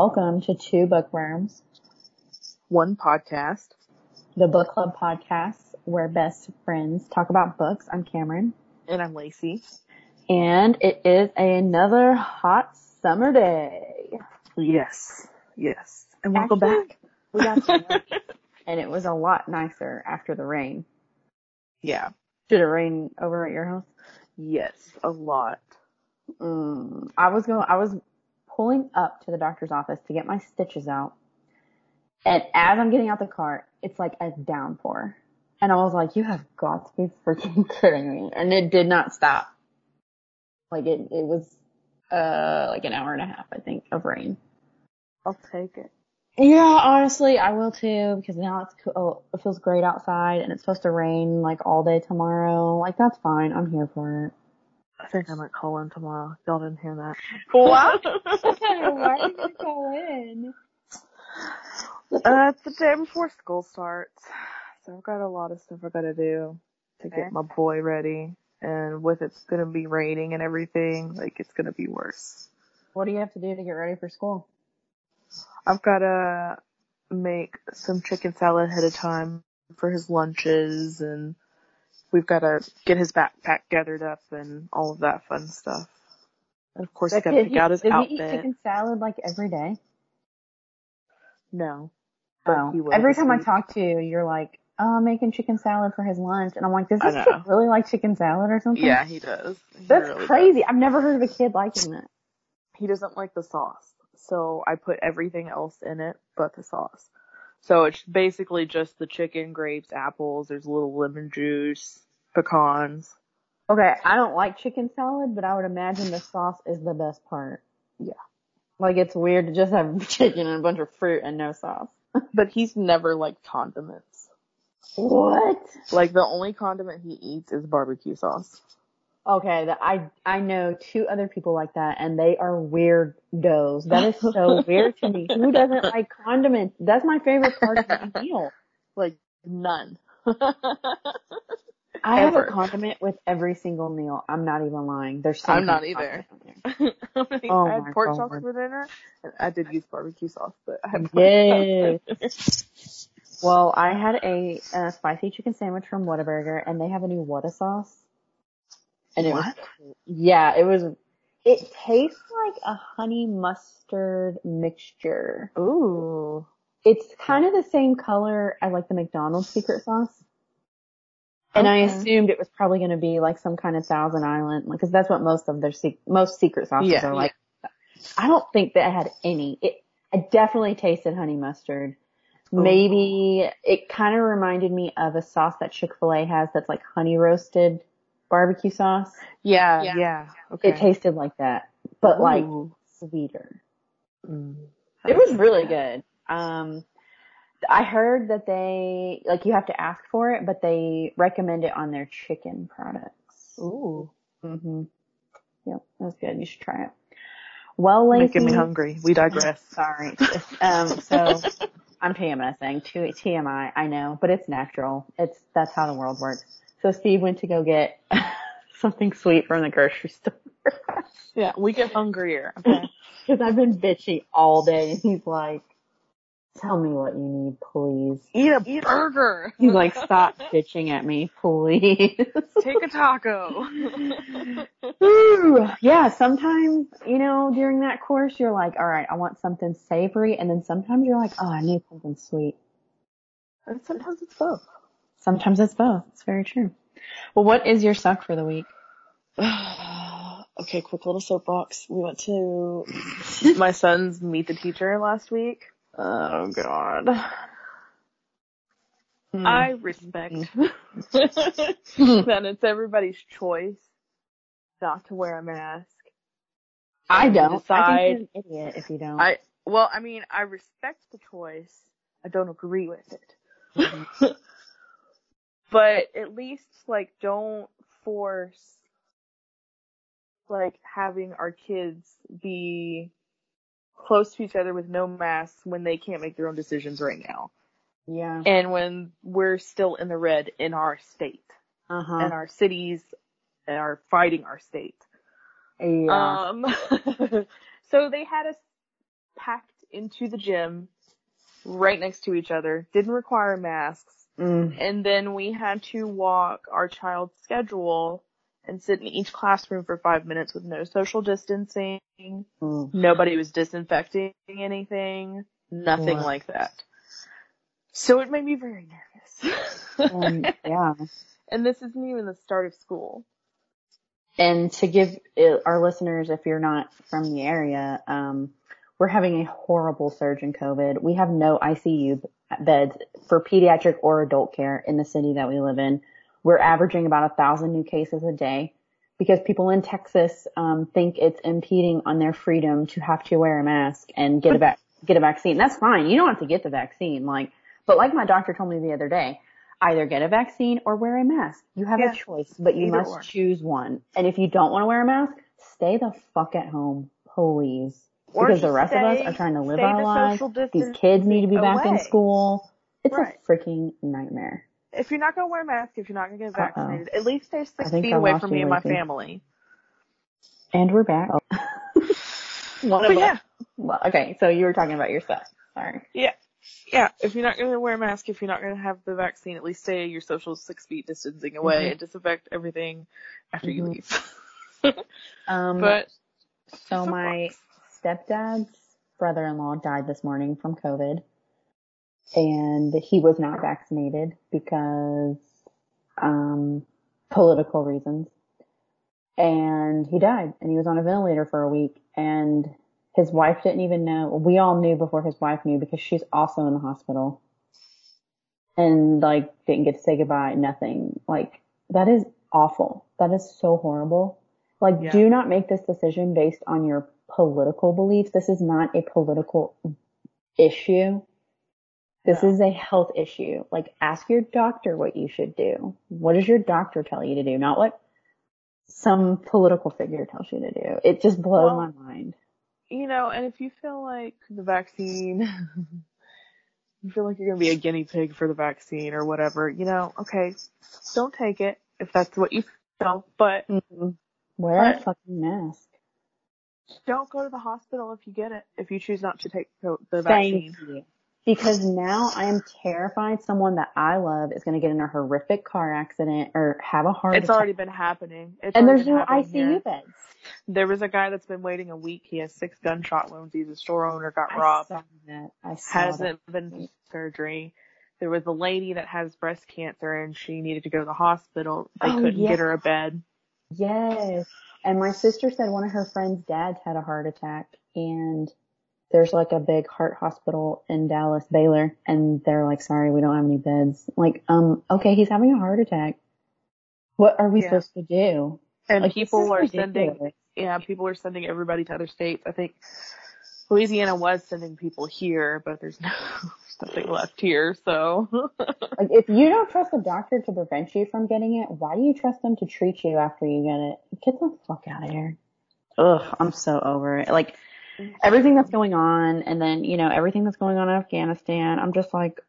Welcome to Two Bookworms, One podcast. the book club podcast where best friends talk about books. I'm Cameron, And I'm Lacey. and it is another hot summer day. Yes. Yes. And welcome Actually, back. We got and it was a lot nicer after the rain. yeah. Did it rain over at your house? Yes. A lot. Mm, I was going. I was pulling up to the doctor's office to get my stitches out, and as I'm getting out the car, it's like a downpour, and I was like, "You have got to be freaking kidding me!" And it did not stop. Like it, it was uh like an hour and a half, I think, of rain. I'll take it. Yeah, honestly, I will too because now it's co- oh, it feels great outside, and it's supposed to rain like all day tomorrow. Like that's fine. I'm here for it. I think I might call in tomorrow. Y'all didn't hear that. What? Why did you call in? uh, it's the day before school starts. So I've got a lot of stuff I gotta do to Fair. get my boy ready. And with it's gonna be raining and everything, like it's gonna be worse. What do you have to do to get ready for school? I've gotta make some chicken salad ahead of time for his lunches and we've gotta get his backpack gathered up and all of that fun stuff. And of course, Like, gotta pick he- out his does he outfit. eat chicken salad like every day? No. Oh, every time I talk to you, you're like, "Oh, I'm making chicken salad for his lunch," and I'm like, "Does this kid really like chicken salad or something?" Yeah, he does. He that's really crazy. does. I've never heard of a kid liking that. He doesn't like the sauce. So I put everything else in it but the sauce. So it's basically just the chicken, grapes, apples, there's a little lemon juice, pecans. Okay, I don't like chicken salad, but I would imagine the sauce is the best part. Yeah. Like it's weird to just have chicken and a bunch of fruit and no sauce. But he's never liked condiments. What? Like the only condiment he eats is barbecue sauce. Okay, that I I know two other people like that, and they are weirdos. That is so weird to me. Who doesn't like condiments? That's my favorite part of the meal. Like none. I have a Ever. condiment with every single meal. I'm not even lying. There's some I'm not either. there. Oh I had pork God. chops for dinner, and I did use barbecue sauce, but I had Yes. Well, I had a, uh spicy chicken sandwich from Whataburger, and they have a new Whata sauce. And it was What? Yeah, it was. It tastes like a honey mustard mixture. Ooh. It's kind of the same color as like the McDonald's secret sauce. And I assumed it was probably going to be like some kind of Thousand Island, because that's what most of their sec- most secret sauces Yeah. are like. I don't think that had any. It, I definitely tasted honey mustard. Ooh. Maybe it kind of reminded me of a sauce that Chick-fil-A has that's like honey roasted barbecue sauce. Yeah, Yeah. yeah. Okay. It tasted like that, but like sweeter. Mm. It was really good. Um, I heard that they like you have to ask for it, but they recommend it on their chicken products. Ooh. Mm-hmm. Yep, that's good. You should try it. Well, Lacey, Making me hungry. We digress. sorry. Um, so I'm PMSing. TMI, I know, but it's natural. It's that's how the world works. So Steve went to go get something sweet from the grocery store. Yeah, we get hungrier. Okay. Because I've been bitchy all day, and he's like, "Tell me what you need, please." Eat a burger. He's like, "Stop bitching at me, please." Take a taco. Ooh, yeah, sometimes you know during that course you're like, "All right, I want something savory," and then sometimes you're like, "Oh, I need something sweet." and sometimes it's both. Sometimes it's both. It's very true. Well, what is your suck for the week? okay, quick little soapbox. We went to my son's meet the teacher last week. Oh God. Hmm. I respect hmm. Hmm. that it's everybody's choice not to wear a mask. I don't. I decide- think you're an idiot if you don't. I well, I mean, I respect the choice. I don't agree with it. Hmm. but at least like don't force like having our kids be close to each other with no masks when they can't make their own decisions right now. yeah. And when we're still in the red in our state Uh huh. and our cities are fighting our state. Yeah. Um, so they had us packed into the gym right next to each other, didn't require masks. Mm. And then we had to walk our child's schedule and sit in each classroom for five minutes with no social distancing. Mm. Nobody was disinfecting anything. Nothing like that. So it made me very nervous. Um, yeah. and this isn't even the start of school. And to give our listeners, if you're not from the area, um, we're having a horrible surge in COVID. We have no ICU beds for pediatric or adult care in the city that we live in. We're averaging about a thousand new cases a day because people in Texas um, think it's impeding on their freedom to have to wear a mask and get a vac- get a vaccine. That's fine. You don't have to get the vaccine. Like, but like my doctor told me the other day, either get a vaccine or wear a mask. You have Yeah. a choice, but you Either must or. choose one. And if you don't want to wear a mask, stay the fuck at home, please. Or because the rest of us are trying to live our lives. These kids need to be back in school. It's Right. a freaking nightmare. If you're not gonna wear a mask, if you're not gonna get Uh-oh. vaccinated, at least stay six feet away from me and my Lacey. family. And we're back. One But of yeah. Well, okay, so you were talking about your stuff. Sorry. yeah, yeah. If you're not gonna wear a mask, if you're not gonna have the vaccine, at least stay your social six feet distancing away Mhm. and disinfect everything after you Mhm. leave. Um, but so my stepdad's brother-in-law died this morning from COVID and he was not vaccinated because, um, political reasons. And he died and he was on a ventilator for a week and his wife didn't even know. We all knew before his wife knew because she's also in the hospital and like didn't get to say goodbye, nothing. Like that is awful. That is so horrible. Like Yeah. do not make this decision based on your political beliefs. This is not a political issue. This No. is a health issue. Like ask your doctor what you should do. What does your doctor tell you to do? Not what some political figure tells you to do. It just blows Well, my mind. you know, and if you feel like the vaccine, you feel like you're gonna be a guinea pig for the vaccine or whatever, you know, okay, don't take it if that's what you feel, but mm-hmm. Wear a fucking mask. don't go to the hospital if you get it, if you choose not to take the the Thank vaccine. you. Because now I am terrified someone that I love is going to get in a horrific car accident or have a heart attack. It's attack. already been happening. It's and there's no ICU here. beds. There was a guy that's been waiting a week. He has six gunshot wounds. He's a store owner, got I robbed. saw that. I saw hasn't been surgery. There was a lady that has breast cancer and she needed to go to the hospital. They Oh, couldn't yeah. get her a bed. that. Yes. And my sister said one of her friends' dads had a heart attack and there's like a big heart hospital in Dallas, Baylor, and they're like, sorry, we don't have any beds. Like, um, okay, he's having a heart attack. What are we Yeah. supposed to do? And Like, people is are sending, ridiculous. yeah, people are sending everybody to other states. I think Louisiana was sending people here, but there's no, there's nothing left here. So Like, if you don't trust a doctor to prevent you from getting it, why do you trust them to treat you after you get it? Get the fuck out of here. Ugh, I'm so over it. Like, everything that's going on, and then, you know, everything that's going on in Afghanistan, I'm just like,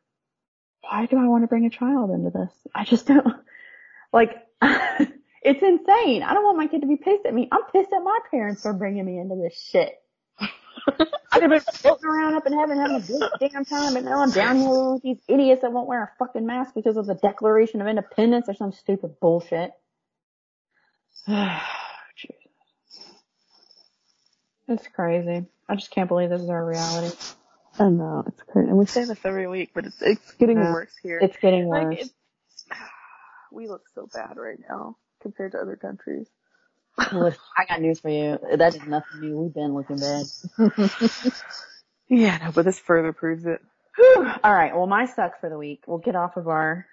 why do I want to bring a child into this? I just don't, like, it's insane. I don't want my kid to be pissed at me. I'm pissed at my parents for bringing me into this shit. I could have been floating around up in heaven having a good damn time, and now I'm down here with these idiots that won't wear a fucking mask because of the Declaration of Independence or some stupid bullshit. It's crazy. I just can't believe this is our reality. I know it's crazy. And we say this every week, but it's it's getting Yeah. worse here. It's getting like worse. it's, we look so bad right now compared to other countries. Listen, I got news for you. That is nothing new. We've been looking bad. Yeah, no, but this further proves it. All right. Well, my suck for the week. We'll get off of our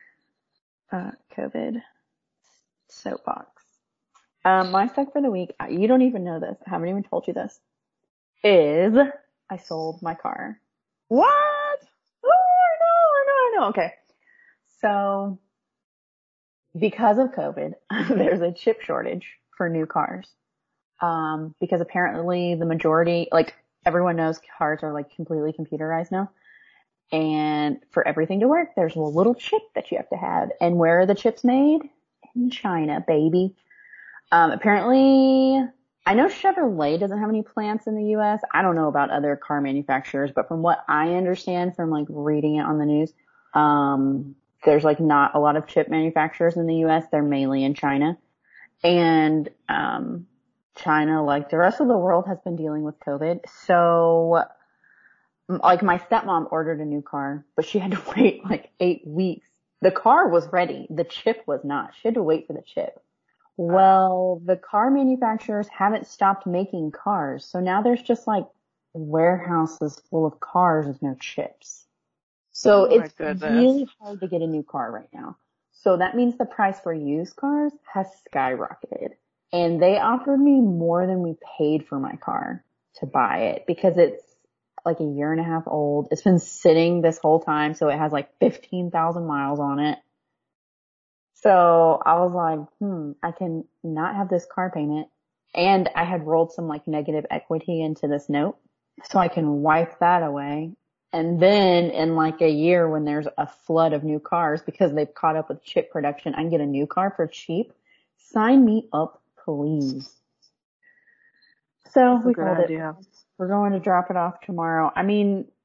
uh, COVID soapbox. Um, my suck for the week. You don't even know this. I haven't even told you this. Is I sold my car. What? Oh, I know, I know, I know. Okay. So, because of COVID, there's a chip shortage for new cars. Um, because apparently the majority, like everyone knows cars are like completely computerized now. And for everything to work, there's a little chip that you have to have. And where are the chips made? In China, baby. Um, apparently I know Chevrolet doesn't have any plants in the U.S. I don't know about other car manufacturers, but from what I understand from like reading it on the news, um, there's like not a lot of chip manufacturers in the U.S. They're mainly in China, and um, China, like the rest of the world, has been dealing with COVID. So, like my stepmom ordered a new car, but she had to wait like eight weeks. The car was ready. The chip was not. She had to wait for the chip. Uh, well, the car manufacturers haven't stopped making cars. So now there's just like warehouses full of cars with no chips. So Oh it's goodness. really hard to get a new car right now. So that means the price for used cars has skyrocketed. And they offered me more than we paid for my car to buy it because it's like a year and a half old. It's been sitting this whole time, so it has like 15,000 miles on it. So I was like, hmm, I can not have this car payment. And I had rolled some like negative equity into this note. So I can wipe that away. And then in like a year when there's a flood of new cars because they've caught up with chip production, I can get a new car for cheap. Sign me up, please. So That's we called it. idea. We're going to drop it off tomorrow. I mean, it-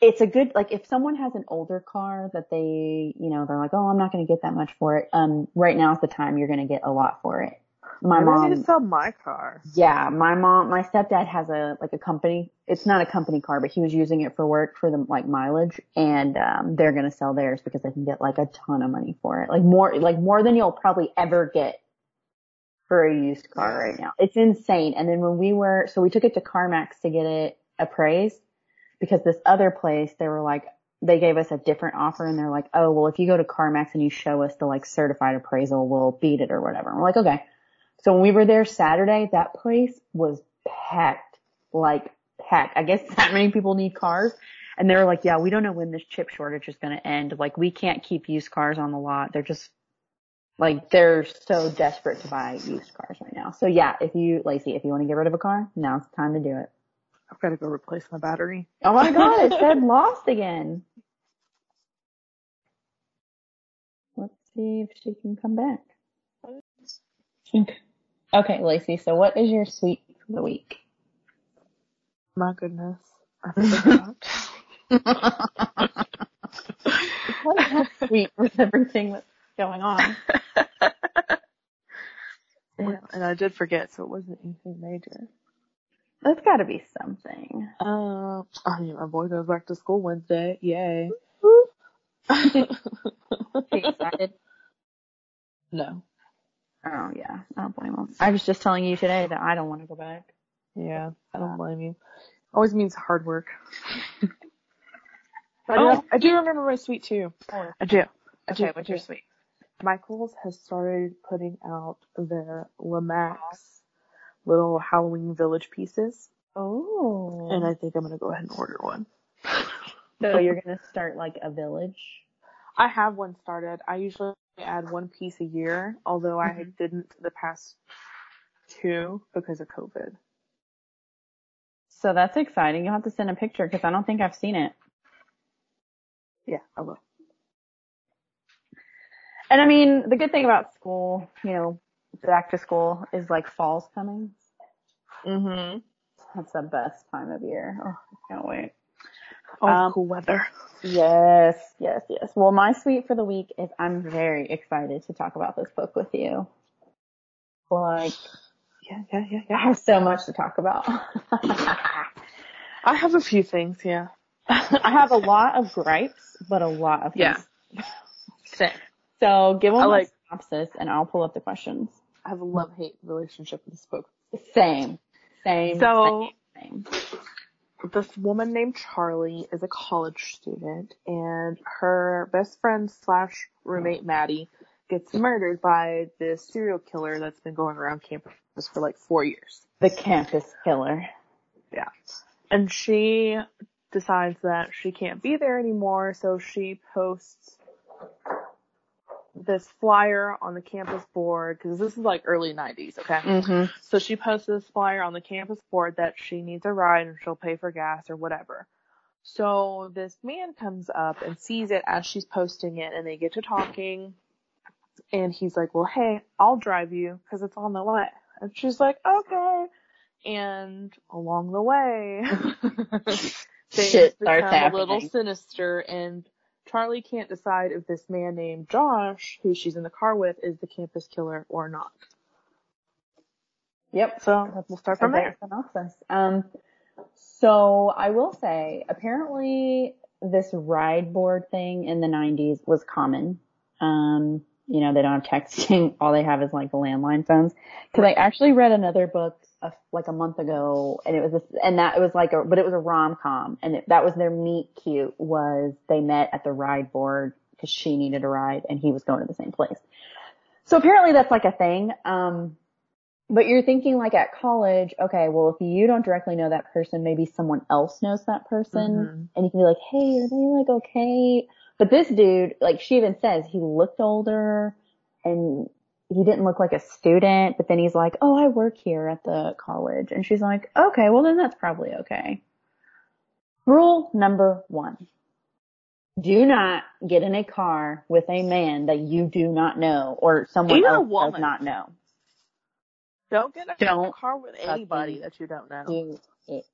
it's a good, like if someone has an older car that they, you know, they're like, oh, I'm not going to get that much for it. Um, right now is the time you're going to get a lot for it. My I mom, need to sell my car. yeah, my mom, my stepdad has a, like a company. It's not a company car, but he was using it for work for the like mileage and, um, they're going to sell theirs because they can get like a ton of money for it. Like more, like more than you'll probably ever get for a used car right now. It's insane. And then when we were, so we took it to CarMax to get it appraised because this other place, they were like, they gave us a different offer and they're like, oh, well, if you go to CarMax and you show us the like certified appraisal, we'll beat it or whatever. And we're like, okay. So when we were there Saturday, that place was packed, like packed. I guess that many people need cars. And they were like, yeah, we don't know when this chip shortage is going to end. Like we can't keep used cars on the lot. They're just like they're so desperate to buy used cars right now. So yeah, if you, Lacey, if you want to get rid of a car, now's the time to do it. I've got to go replace my battery. Oh my god, it said lost again. Let's see if she can come back. Okay, Lacey, so what is your sweet for the week? My goodness. I forgot. Sweet with everything that's going on? Yeah, and I did forget, so it wasn't anything major. There's gotta be something. Uh, I mean, my boy goes back to school Wednesday. Yay. Excited? no. Oh yeah, I don't blame him. I was just telling you today that I don't want to go back. Yeah, I don't blame you. Always means hard work. But Oh, I do remember my sweet too. Oh. I do. I Okay, do. what's your sweet? Michaels has started putting out their Lemax little Halloween village pieces, Oh. and I think I'm gonna go ahead and order one. so you're gonna start like a village. I have one started. I usually add one piece a year, although I Mhm. didn't the past two because of COVID. So that's exciting. You'll have to send a picture because I don't think I've seen it. Yeah, I will. And I mean, the good thing about school, you know, back to school is like fall's coming. Mm-hmm. That's the best time of year. Oh, I can't wait. Oh, Um, cool weather. Yes, yes, yes. Well, my sweet for the week is I'm very excited to talk about this book with you. Like, Yeah, yeah, yeah, yeah. I have so much to talk about. I have a few things, yeah. I have a lot of gripes, but a lot of Yeah. things. Same. So give them I a like- synopsis and I'll pull up the questions. I have a love-hate relationship with this book. Same. Same. So, same, same. this woman named Charlie is a college student and her best friend slash roommate Maddie gets murdered by this serial killer that's been going around campus for like four years. The campus killer. Yeah. And she decides that she can't be there anymore, so she posts this flyer on the campus board, because this is like early 90s, okay? Mm-hmm. So she posts this flyer on the campus board that she needs a ride and she'll pay for gas or whatever. So this man comes up and sees it as she's posting it and they get to talking and he's like, well, hey, I'll drive you because it's on the way. And she's like, okay. And along the way, things Shit become a little sinister and Charlie can't decide if this man named Josh, who she's in the car with, is the campus killer or not. Yep. So we'll start from there. synopsis. Um, so I will say, apparently this ride board thing in the 90s was common. Um, you know, they don't have texting. All they have is like the landline phones. Cause I actually read another book uh, like a month ago and it was, a, and that it was like a, but it was a rom-com and it, that was their meet cute was they met at the ride board cause she needed a ride and he was going to the same place. So apparently that's like a thing. Um, but you're thinking like at college, okay, well if you don't directly know that person, maybe someone else knows that person Mhm. and you can be like, hey, are they like okay? But this dude, like she even says, he looked older and he didn't look like a student, but then he's like, oh, I work here at the college. And she's like, okay, well then that's probably okay. Rule number one. Do not get in a car with a man that you do not know or someone Even else does not know. Don't get in a Don't car with anybody that you don't know. do it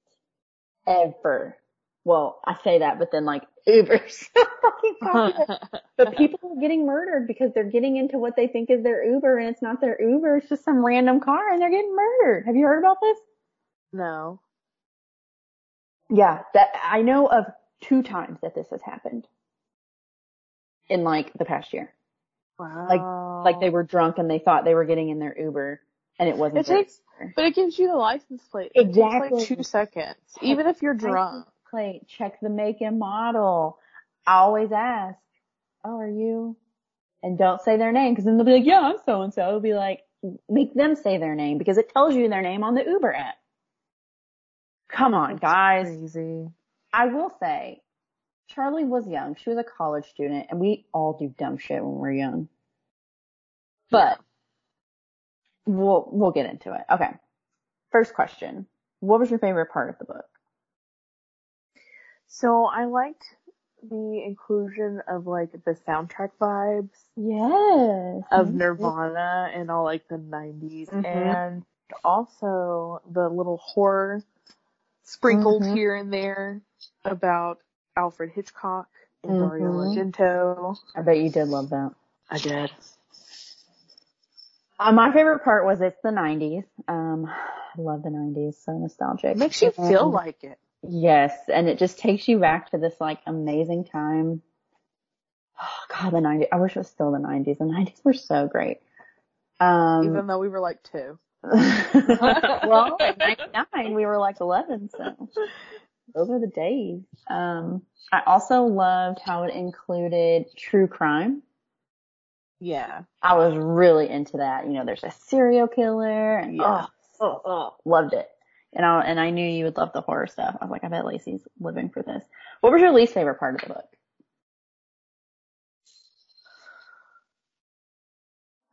ever. Well, I say that, but then like Uber's fucking popular. But people are getting murdered because they're getting into what they think is their Uber and it's not their Uber. It's just some random car and they're getting murdered. Have you heard about this? no. Yeah, that I know of two times that this has happened in like the past year. Wow. Like like they were drunk and they thought they were getting in their Uber and it wasn't. It takes, but it gives you the license plate. It takes Exactly. like two seconds. Even if you're drunk. Plate, check the make and model. Always ask, oh, are you? And don't say their name because then they'll be like, yeah, I'm so and so. It'll be like, make them say their name because it tells you their name on the Uber app. Come on, guys. Crazy. I will say, Charlie was young. She was a college student and we all do dumb shit when we're young. But we'll, we'll get into it. Okay. First question. What was your favorite part of the book? So I liked the inclusion of like the soundtrack vibes Yes. of Nirvana and all like the 90s Mhm. and also the little horror sprinkled Mhm. here and there about Alfred Hitchcock and Dario Mhm. Argento. I bet you did love that. I did. Uh, my favorite part was it's the 90s. Um, I love the 90s, so nostalgic. It makes you feel And- like it. Yes, and it just takes you back to this like amazing time. Oh god, the 90s. I wish it was still the 90s. The 90s were so great. Um, Even though we were like two. well, in 99 we were like 11, so those are the days. Um, I also loved how it included true crime. Yeah. I was really into that. You know, there's a serial killer and Yeah. oh, oh, oh, loved it. And I, and I knew you would love the horror stuff. I was like, I bet Lacey's living for this. What was your least favorite part of the book?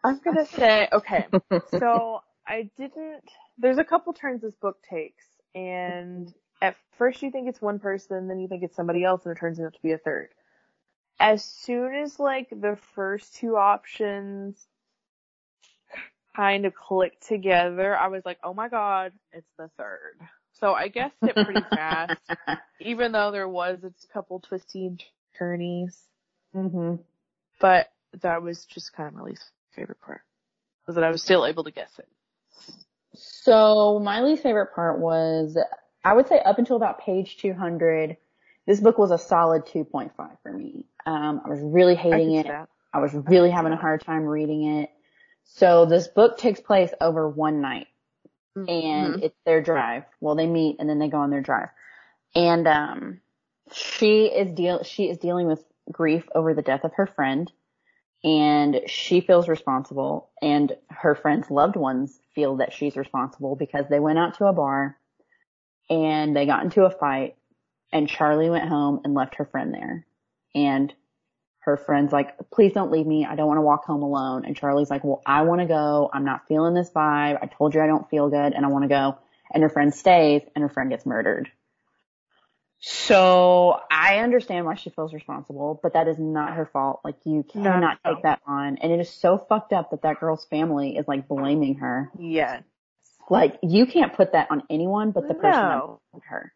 I'm gonna say, okay, so I didn't, there's a couple turns this book takes, and at first you think it's one person, then you think it's somebody else, and it turns out to be a third. As soon as like the first two options kind of clicked together, I was like, oh my god, it's the third. So I guessed it pretty fast, even though there was a couple twisty and turnies, hmm but that was just kind of my least favorite part. Was that I was still able to guess it. So my least favorite part was, I would say up until about page 200, this book was a solid 2.5 for me. Um, I was really hating can it. that. I was really having a hard time reading it. So this book takes place over one night and Mhm. it's their drive. Well, they meet and then they go on their drive. And, um, she is deal, she is dealing with grief over the death of her friend and she feels responsible and her friend's loved ones feel that she's responsible because they went out to a bar and they got into a fight and Charlie went home and left her friend there. And her friend's like, please don't leave me. I don't want to walk home alone. And Charlie's like, well, I want to go. I'm not feeling this vibe. I told you I don't feel good and I want to go. And her friend stays and her friend gets murdered. So I understand why she feels responsible, but that is not her fault. Like you No, cannot no. take that on. And it is so fucked up that that girl's family is like blaming her. Yeah. Like you can't put that on anyone but the person No. that her.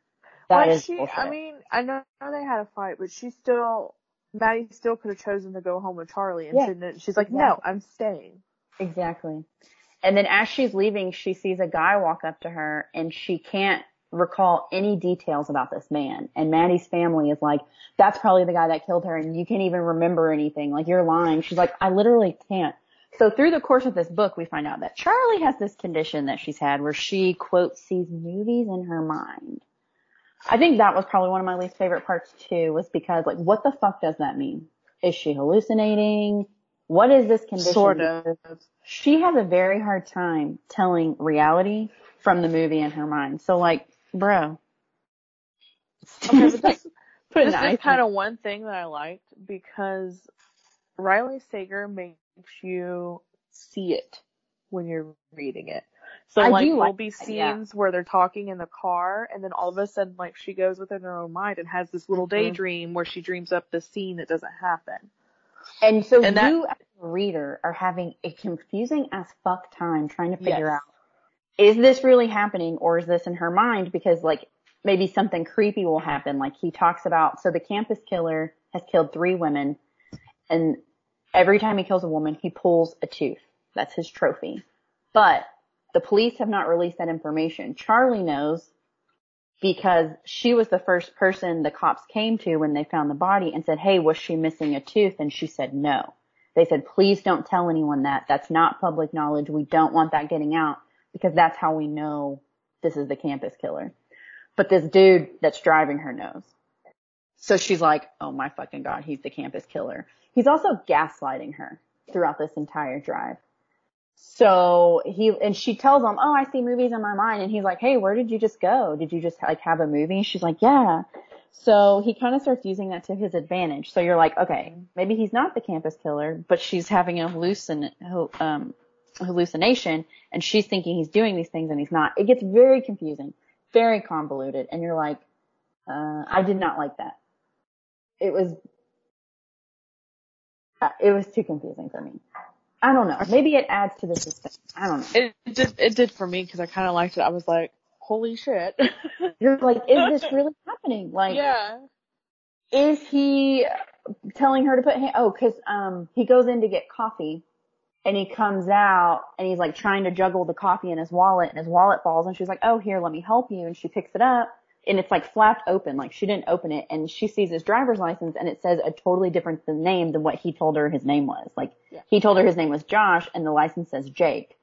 That Well, is she, bullshit. I mean, I know they had a fight, but she still, Maddie still could have chosen to go home with Charlie and Yeah. She's like, no. I'm staying. Exactly. And then as she's leaving, she sees a guy walk up to her and she can't recall any details about this man. And Maddie's family is like, that's probably the guy that killed her and you can't even remember anything. Like you're lying. She's like, I literally can't. So through the course of this book, we find out that Charlie has this condition that she's had where she, quote, sees movies in her mind. I think that was probably one of my least favorite parts too, was because like, what the fuck does that mean? Is she hallucinating? What is this condition? Sort of. she has a very hard time telling reality from the movie in her mind. So like, bro. Okay, but this, this an is kind of one thing that I liked because Riley Sager makes you see it when you're reading it. So I like do there'll be that, yeah. scenes where they're talking in the car and then all of a sudden like she goes within her own mind and has this little Mhm. daydream where she dreams up the scene that doesn't happen. And so And that- you as a reader are having a confusing as fuck time trying to figure Yes. out, is this really happening or is this in her mind? Because like maybe something creepy will happen. Like he talks about, so the campus killer has killed three women and every time he kills a woman, he pulls a tooth. That's his trophy. But the police have not released that information. Charlie knows because she was the first person the cops came to when they found the body and said, Hey, was she missing a tooth? And she said no. They said, please don't tell anyone that. That's not public knowledge. We don't want that getting out because that's how we know this is the campus killer. But this dude that's driving her knows. So she's like, oh my fucking god, he's the campus killer. He's also gaslighting her throughout this entire drive. So he, and she tells him, oh, I see movies in my mind. And he's like, hey, where did you just go? Did you just like have a movie? She's like, yeah. So he kind of starts using that to his advantage. So you're like, okay, maybe he's not the campus killer, but she's having a hallucin, um, hallucination and she's thinking he's doing these things and he's not. It gets very confusing, very convoluted. And you're like, uh, I did not like that. It was, uh, it was too confusing for me. I don't know. Maybe it adds to the suspense. I don't know. It, it did it did for me because I kind of liked it. I was like, holy shit. You're like, is this really happening? Like, yeah. is he telling her to put, ha- oh, cause, um, he goes in to get coffee and he comes out and he's like trying to juggle the coffee in his wallet and his wallet falls and she's like, oh, here, let me help you. And she picks it up and it's like flapped open, like she didn't open it and she sees his driver's license and it says a totally different name than what he told her his name was. Like Yeah. he told her his name was Josh and the license says Jake.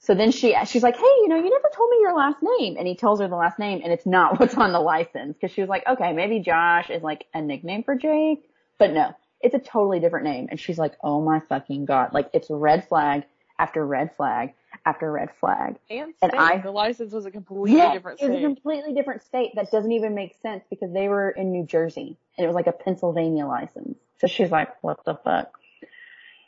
So then she, she's like, hey, you know, you never told me your last name. And he tells her the last name and it's not what's on the license. Cause she was like, okay, maybe Josh is like a nickname for Jake, but no, it's a totally different name. And she's like, oh my fucking God. Like it's red flag after red flag after red flag. And, And. I- the license was a completely Yes, different it was a completely different state that doesn't even make sense because they were in New Jersey and it was like a Pennsylvania license. So she's like, what the fuck?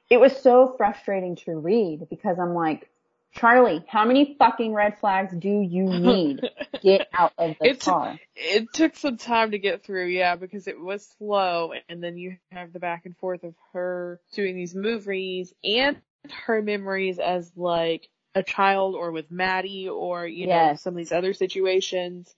It was so frustrating to read because I'm like, Charlie, how many fucking red flags do you need? Get out of the It's- car. it took some time to get through, yeah, because it was slow, and then you have the back and forth of her doing these movies and her memories as like a child or with Maddie or you know Yes. some of these other situations.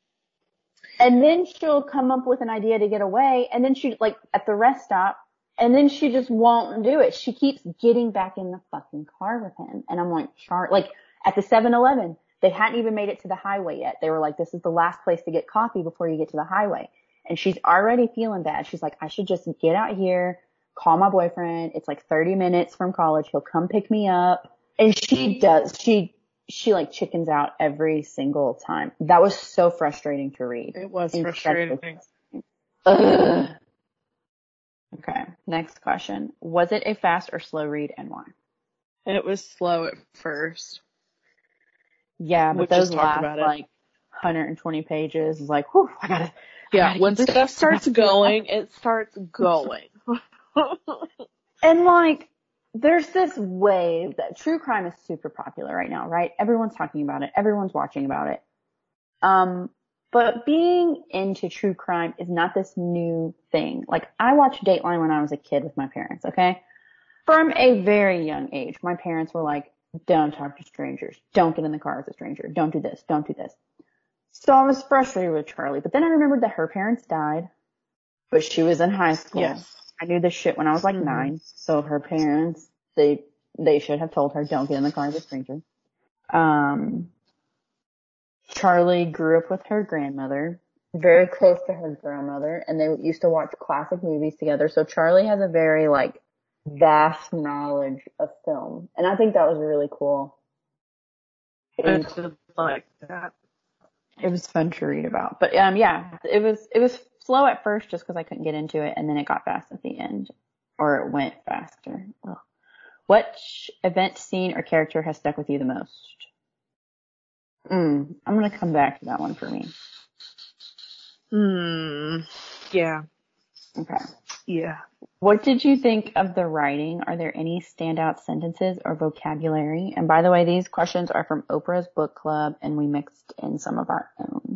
And then she'll come up with an idea to get away and then she like at the rest stop and then she just won't do it. She keeps getting back in the fucking car with him. And I'm like, Char, like at the 7-Eleven, they hadn't even made it to the highway yet. They were like, this is the last place to get coffee before you get to the highway. And she's already feeling bad. She's like, I should just get out here, call my boyfriend. It's like 30 minutes from college. He'll come pick me up. And she does. She, she like chickens out every single time. That was so frustrating to read. It was frustrating. Ugh. Okay, next question. Was it a fast or slow read and why? It was slow at first. Yeah, We but those last like 120 pages is like, whew, I gotta, Yeah, gotta when stuff starts going, it starts going. and like, there's this wave that true crime is super popular right now, right? Everyone's talking about it. Everyone's watching about it. Um, but being into true crime is not this new thing. Like I watched Dateline when I was a kid with my parents, okay? From a very young age, my parents were like, don't talk to strangers. Don't get in the car with a stranger. Don't do this. Don't do this. So I was frustrated with Charlie, but then I remembered that her parents died, but she was in high school. Yes. I knew this shit when I was like Mhm. nine. So her parents, they, they should have told her, don't get in the car with a stranger. Um, Charlie grew up with her grandmother, very close to her grandmother, and they used to watch classic movies together. So Charlie has a very like vast knowledge of film, and I think that was really cool. I And did like that. it was fun to read about, but um, yeah, it was it was slow at first just because I couldn't get into it, and then it got fast at the end, or it went faster. Ugh. What event, scene, or character has stuck with you the most? Mm, I'm gonna come back to that one for me. Hmm. Yeah. Okay. Yeah. What did you think of the writing? Are there any standout sentences or vocabulary? And by the way, these questions are from Oprah's book club and we mixed in some of our own.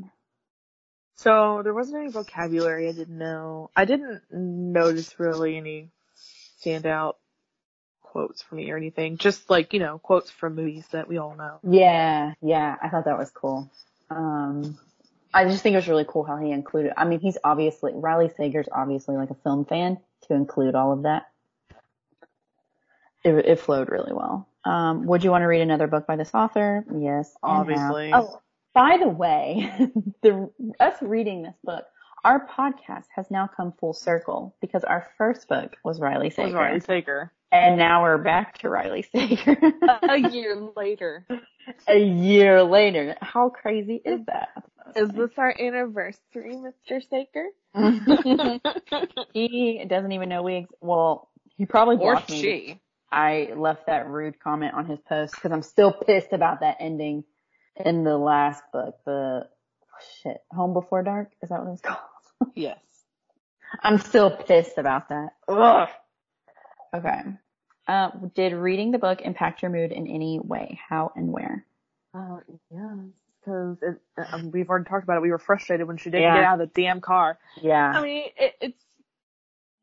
So there wasn't any vocabulary I didn't know. I didn't notice really any standout quotes for me or anything. Just like, you know, quotes from movies that we all know. Yeah, yeah, I thought that was cool. Um, I just think it was really cool how he included, I mean, he's obviously, Riley Sager's obviously like a film fan to include all of that. It, it flowed really well. Um, would you want to read another book by this author? Yes. Obviously. Oh, by the way, the, us reading this book, our podcast has now come full circle because our first book was Riley Sager. was Riley Sager. And now we're back to Riley Sager. a year later. a year later. How crazy is that? Is this our anniversary, Mr. Sager? he doesn't even know we, ex- well, he probably or blocked me. she? I left that rude comment on his post because I'm still pissed about that ending in the last book, the shit, Home Before Dark. Is that what it's called? Yes. I'm still pissed about that. Ugh. Okay. Uh, did reading the book impact your mood in any way? How and where? Uh, yeah, because um, we've already talked about it. We were frustrated when she didn't Yeah. get out of the damn car. Yeah. I mean, it, it's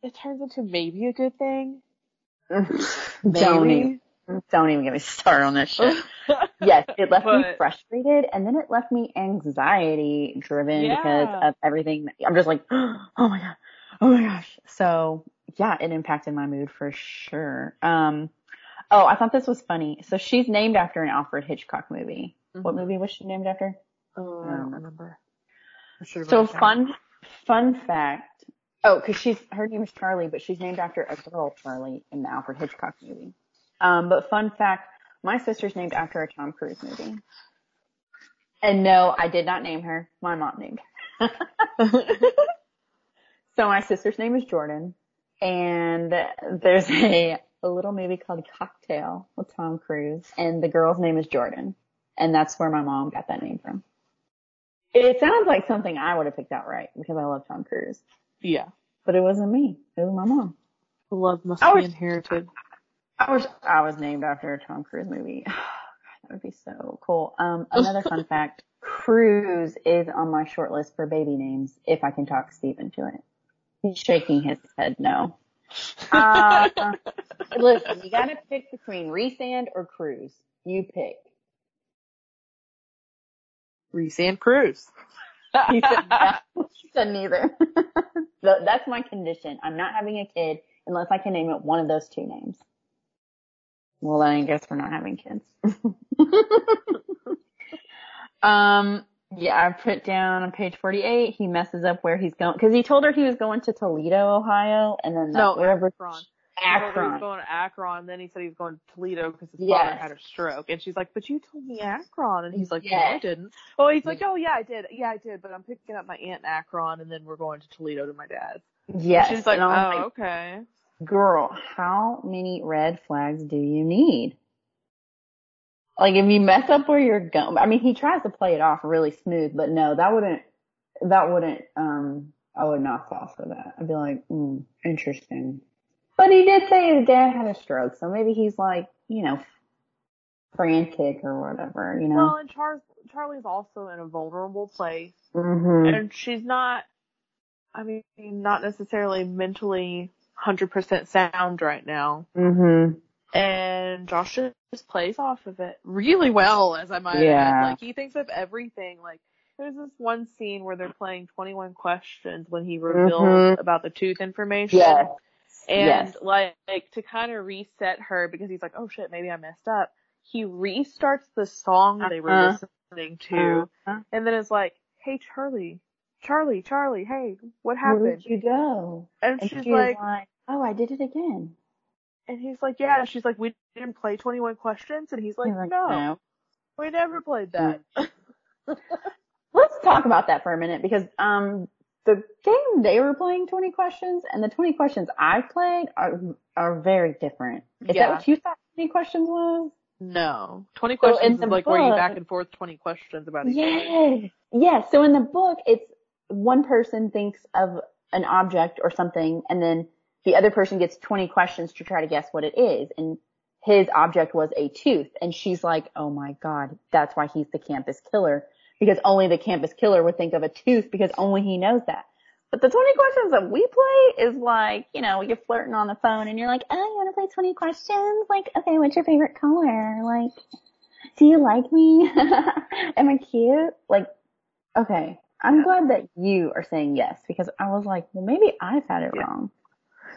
it turns into maybe a good thing. don't Maybe. Don't even get me started on this shit. yes, it left me frustrated and then it left me anxiety driven Yeah. because of everything. I'm just like, oh my god, oh my gosh. So yeah, it impacted my mood for sure. Um, oh, I thought this was funny. So she's named after an Alfred Hitchcock movie. What Mhm. movie was she named after? Oh, I don't remember. I So down. fun, fun fact. Oh, cause she's, her name is Charlie, but she's named after a girl, Charlie, in the Alfred Hitchcock movie. Um, but fun fact, my sister's named after a Tom Cruise movie. And no, I did not name her. My mom named her. so my sister's name is Jordan. And there's a, a little movie called Cocktail with Tom Cruise. And the girl's name is Jordan. And that's where my mom got that name from. It sounds like something I would have picked out right because I love Tom Cruise. yeah. But it wasn't me. It was my mom. Love must I be was- inherited. I wish I was named after a Tom Cruise movie. that would be so cool. Um, another fun fact, Cruise is on my short list for baby names if I can talk Steve to it. He's shaking his head no. Uh, listen, you gotta pick between Resand or Cruise. You pick. Reese and Cruise. He said, no. he said neither. So That's my condition. I'm not having a kid unless I can name it one of those two names. Well, then I guess we're not having kids. um, yeah, I put down on page 48, he messes up where he's going, cause he told her he was going to Toledo, Ohio, and then No, wherever, Akron. Her He was Akron. going to Akron, and then he said he was going to Toledo because his Yes. father had a stroke. And she's like, "But you told me Akron," and he's like, "No, I didn't." Oh, he's like, "Oh yeah, I did. Yeah, I did. But I'm picking up my aunt in Akron, and then we're going to Toledo to my dad's." Yes. She's like, "Oh, like, okay." Girl, how many red flags do you need? Like if you mess up where you're going, I mean, he tries to play it off really smooth, but no, that wouldn't, that wouldn't, um, I would not fall for that. I'd be like, hmm, interesting. But he did say his dad had a stroke, so maybe he's like, you know, frantic or whatever, you know. Well, and Char- Charlie's also in a vulnerable place, hmm and she's not. I mean, not necessarily mentally hundred percent sound right now. hmm and Josh just plays off of it really well, as I might Yeah. add. Like he thinks of everything. Like there's this one scene where they're playing 21 questions when he reveals Mhm. about the tooth information. Yes. And Yes. like, like to kind of reset her because he's like, oh shit, maybe I messed up. He restarts the song they were Uh-huh. listening to, Uh-huh. and then is like, hey Charlie, Charlie, Charlie, hey, what happened? Where did you go? and And she's she like, like, oh, I did it again. and he's like, yeah. And she's like, we didn't play 21 questions, and he's like, like, no, we never played that. Let's talk about that for a minute because um the game they were playing 20 questions and the 20 questions I played are are very different. Is Yeah. that what you thought 20 questions was? No, 20 So questions in is like where you back and forth 20 questions about each other. Yes. Yes. So in the book, it's one person thinks of an object or something, and then the other person gets 20 questions to try to guess what it is. And his object was a tooth. And she's like, oh my God, that's why he's the campus killer. Because only the campus killer would think of a tooth because only he knows that. But the 20 questions that we play is like, you know, you're flirting on the phone and you're like, oh, you want to play 20 questions? Like, okay, what's your favorite color? Like, do you like me? Am I cute? Like, okay. I'm glad that you are saying yes because I was like, well, maybe I've had it Yeah. wrong.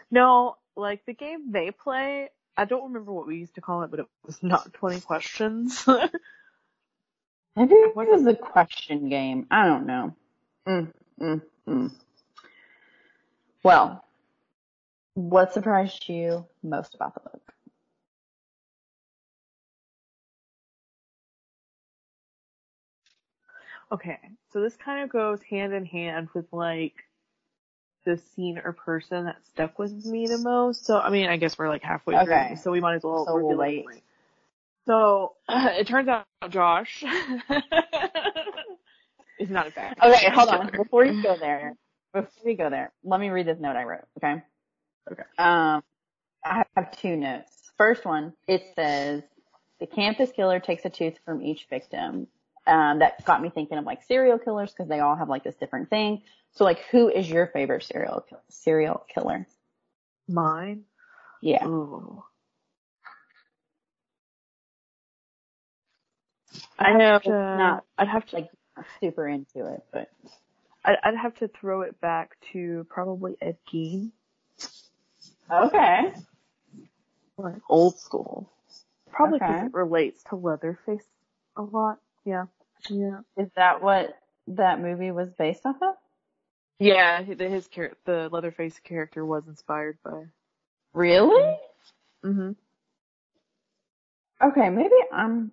No, like the game they play, I don't remember what we used to call it, but it was not 20 questions. Maybe it was a question game. I don't know. Mm, mm, mm. Well, what surprised you most about the book? okay, so this kind of goes hand in hand with like the scene or person that stuck with me the most. So, I mean, I guess we're like halfway Okay. through, so we might as well So we'll reveal it wait. anyway. So, it turns out Josh is not a fan. Okay, hold on. Before you go there, before you go there, let me read this note I wrote, okay? Okay. Um, I have two notes. First one, it says, the campus killer takes a tooth from each victim. Um, that got me thinking of like serial killers because they all have like this different thing. So like, who is your favorite serial kill- serial killer? Mine? Yeah. Ooh. I know it's not I'd have to like super into it, but I'd, I'd have to throw it back to probably Ed Gein, okay. like old school. Probably because Okay. it relates to Leatherface a lot. Yeah, yeah, Is that what that movie was based off of? yeah. His, his char- the Leatherface character was inspired by. Really? hmm Okay, maybe I'm.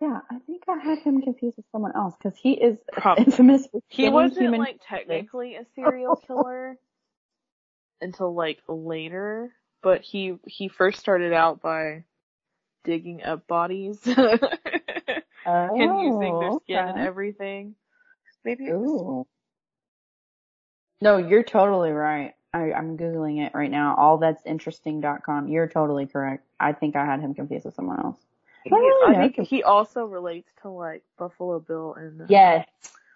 Yeah, I think I had him confused with someone else because he is Probably. infamous for He wasn't human. like technically a serial killer until like later, but he he first started out by digging up bodies and oh, using their skin and everything. Maybe was. No, you're totally right. I, I'm googling it right now. All that's interesting.com. You're totally correct. I think I had him confused with someone else. He, oh, I don't I think he also relates to like Buffalo Bill and uh, Yes,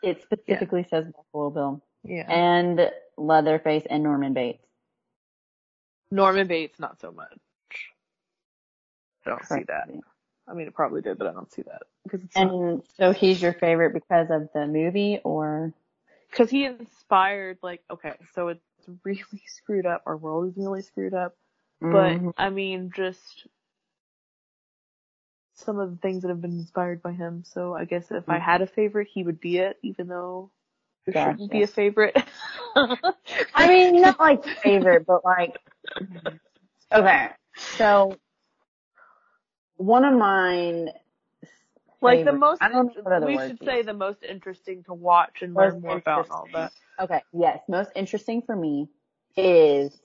it specifically says Buffalo Bill yeah. and Leatherface and Norman Bates. Norman Bates, not so much. I don't see that. I mean, it probably did, but I don't see that because it's not, And so he's your favorite because of the movie or? because he inspired like okay, so it's really screwed up. Our world is really screwed up, but Mhm. I mean, just some of the things that have been inspired by him. So I guess if I Mhm. had a favorite, he would be it, even though there Gotcha. shouldn't be a favorite. I mean, not like favorite, but like, okay. So one of mine, like the most, I don't know we should say the most interesting to watch and Most learn more about all that. Okay, yes, most interesting for me is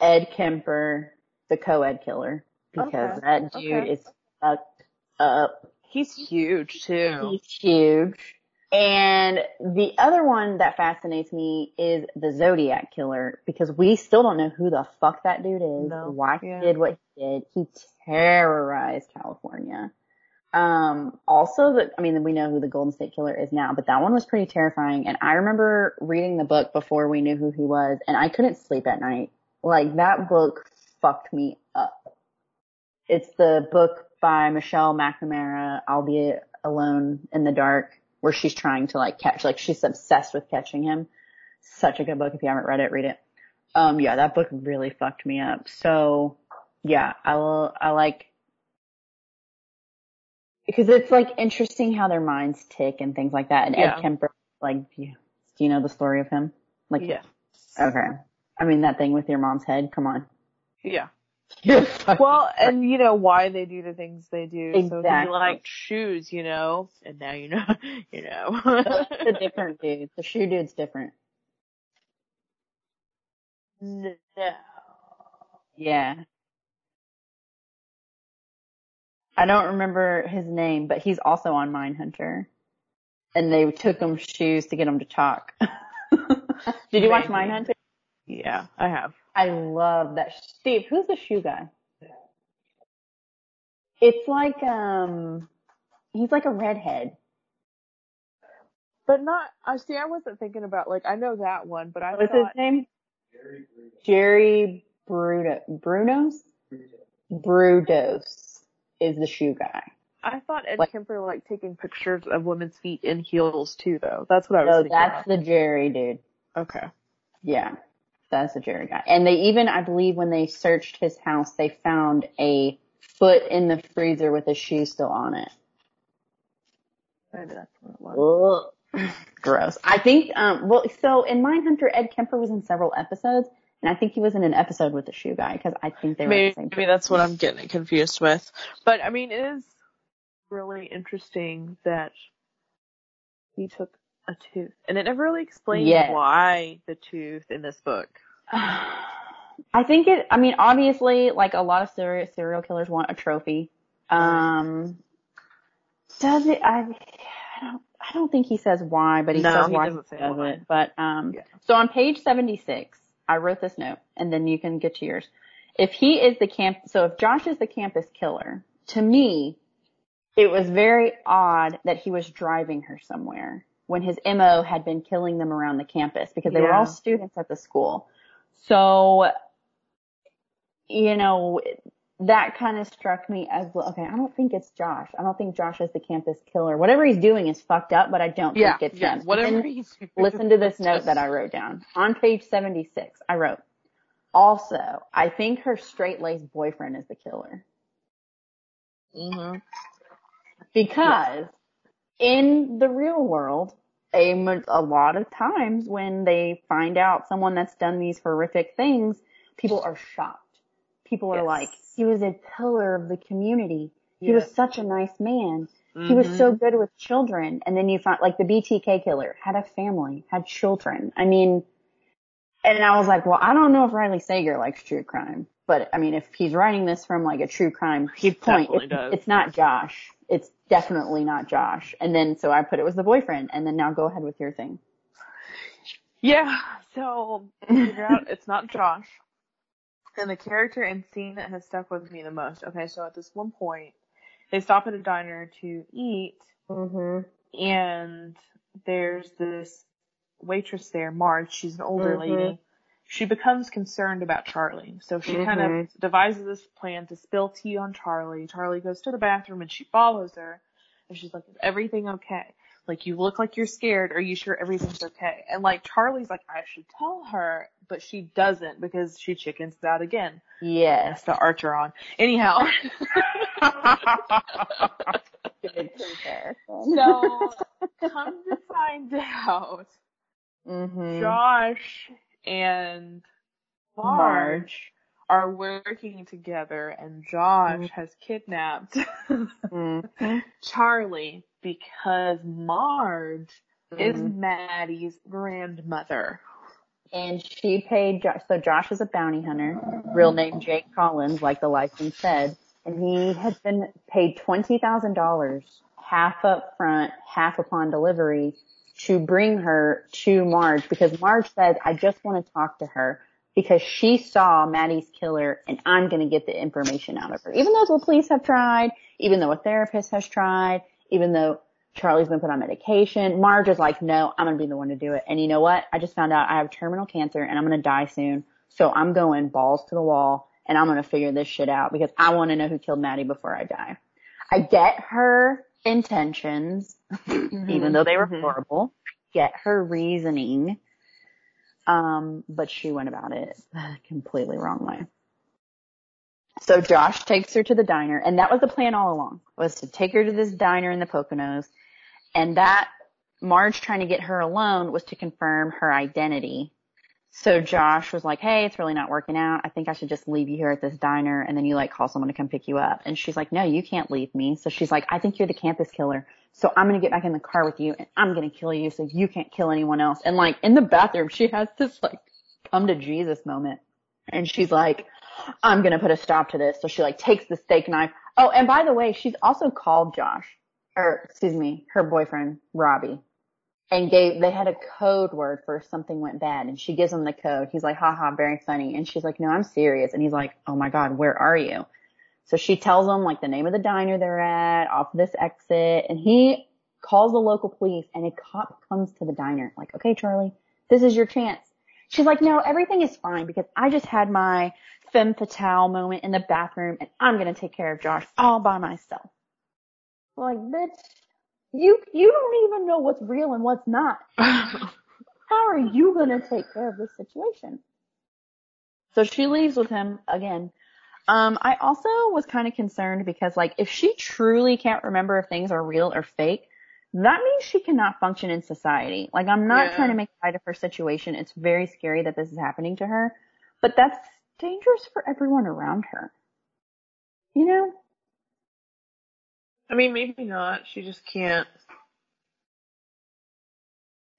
Ed Kemper, the co-ed killer, because Okay, that dude okay. is fucked up. He's huge too. He's huge. And the other one that fascinates me is the Zodiac killer because we still don't know who the fuck that dude is, No, why yeah. he did what he did. He terrorized California. Um, also the, I mean, we know who the Golden State Killer is now, but that one was pretty terrifying. And I remember reading the book before we knew who he was and I couldn't sleep at night. Like that book fucked me up. It's the book by Michelle McNamara, I'll Be Alone in the Dark, where she's trying to like catch, like she's obsessed with catching him. Such a good book. If you haven't read it, read it. Um, yeah, that book really fucked me up. So yeah, I will, I like, because it's like interesting how their minds tick and things like that. And Yeah. Ed Kemper, like, do you, do you know the story of him? Like, Yeah. okay. I mean, that thing with your mom's head, come on. Yeah. You're fucking Well, and you know why they do the things they do. So he Exactly. liked shoes, you know, and now you know, you know. the different dude. The shoe dude's different. no. Yeah. I don't remember his name, but he's also on Mindhunter. And they took him shoes to get him to talk. Did you watch Maybe. Mindhunter? Yeah, I have. I love that. Steve, who's the shoe guy? It's like, um, he's like a redhead. But not, I see, I wasn't thinking about, like, I know that one, but I What's his thought, name? Jerry Bruno, Brunos? Brudos is the shoe guy. I thought Ed Like- Kemper liked taking pictures of women's feet in heels too, though. That's what I was No, thinking. that's the Jerry dude. Okay. Yeah, that's the Jerry guy. And they even, I believe, when they searched his house, they found a foot in the freezer with a shoe still on it. Maybe that's what it was. Ugh. Gross. I think, um, well, so in Mindhunter, Ed Kemper was in several episodes, and I think he was in an episode with the shoe guy because I think they were Maybe, the same. maybe that's what I'm getting confused with. But I mean, it is really interesting that he took a tooth, and it never really explains Yes. why the tooth in this book. I think it, I mean, obviously, like a lot of serial, serial killers want a trophy. Um, does it, I, I don't, I don't think he says why, but he No, says he why doesn't say does why. it. But, um, Yeah. so on page 76, I wrote this note and then you can get to yours. If he is the camp, so if Josh is the campus killer, to me, it was very odd that he was driving her somewhere when his MO had been killing them around the campus because they were all students at the school. So, you know, that kind of struck me as, okay, I don't think it's Josh. I don't think Josh is the campus killer. Whatever he's doing is fucked up, but I don't Yeah, think it's yeah, him. whatever he's listen to this note that I wrote down. On page 76, I wrote, also, I think her straight-laced boyfriend is the killer. Mm-hmm. Because in the real world, a, a lot of times when they find out someone that's done these horrific things, people are shocked. People are Yes. like, he was a pillar of the community. He was such a nice man. He was so mm-hmm. good with children. And then you find, like the BTK killer had a family, had children. I mean, and I was like, well, I don't know if Riley Sager likes true crime, but I mean, if he's writing this from like a true crime He point, it's, it's not Josh. It's definitely not Josh. And then, so I put it was the boyfriend. And then now go ahead with your thing. Yeah, so figure out it's not Josh. And the character and scene that has stuck with me the most. Okay, so at this one point, they stop at a diner to eat, Mm-hmm. and there's this waitress there, Marge. She's an older Mhm. lady. She becomes concerned about Charlie, so she kind Mhm. of devises this plan to spill tea on Charlie. Charlie goes to the bathroom and she follows her, and she's like, "Is everything okay?" Like, you look like you're scared. Are you sure everything's okay? And like, Charlie's like, I should tell her, but she doesn't because she chickens out again. Yes. That's the Archer on. Anyhow. So, come to find out, mm-hmm. Josh and Marge are working together and Josh has kidnapped Mm-hmm. Charlie because Marge is Mhm. Maddie's grandmother. And she paid Josh, so Josh is a bounty hunter, real name Jake Collins, like the license said, and he has been paid $20,000, half up front, half upon delivery, to bring her to Marge because Marge said, I just want to talk to her because she saw Maddie's killer and I'm going to get the information out of her. Even though the police have tried, even though a therapist has tried, even though Charlie's been put on medication. Marge is like, no, I'm gonna be the one to do it. And you know what? I just found out I have terminal cancer and I'm gonna die soon. So I'm going balls to the wall and I'm gonna figure this shit out because I want to know who killed Maddie before I die. I get her intentions, even though they were Mhm. horrible. Get her reasoning. Um, but she went about it the completely wrong way. So Josh takes her to the diner, and that was the plan all along, was to take her to this diner in the Poconos, and that Marge trying to get her alone was to confirm her identity. So Josh was like, hey, it's really not working out. I think I should just leave you here at this diner, and then you like call someone to come pick you up. And she's like, no, you can't leave me. So she's like, I think you're the campus killer. So I'm gonna get back in the car with you, and I'm gonna kill you so you can't kill anyone else. And like in the bathroom, she has this like come to Jesus moment. And she's like, I'm gonna put a stop to this. So she like takes the steak knife. Oh, and by the way, she's also called Josh, or excuse me, her boyfriend, Robbie. And gave, they had a code word for something went bad and she gives him the code. He's like, haha, very funny. And she's like, no, I'm serious. And he's like, oh my God, where are you? So she tells him like the name of the diner they're at, off this exit, and he calls the local police and a cop comes to the diner like, okay, Charlie, this is your chance. She's like, no, everything is fine because I just had my femme fatale moment in the bathroom and I'm going to take care of Josh all by myself. Like, bitch, you, you don't even know what's real and what's not. How are you going to take care of this situation? So she leaves with him again. Um, I also was kind of concerned because like if she truly can't remember if things are real or fake, that means she cannot function in society. Like I'm not Yeah. trying to make light of her situation. It's very scary that this is happening to her, but that's dangerous for everyone around her. You know? I mean, maybe not. She just can't.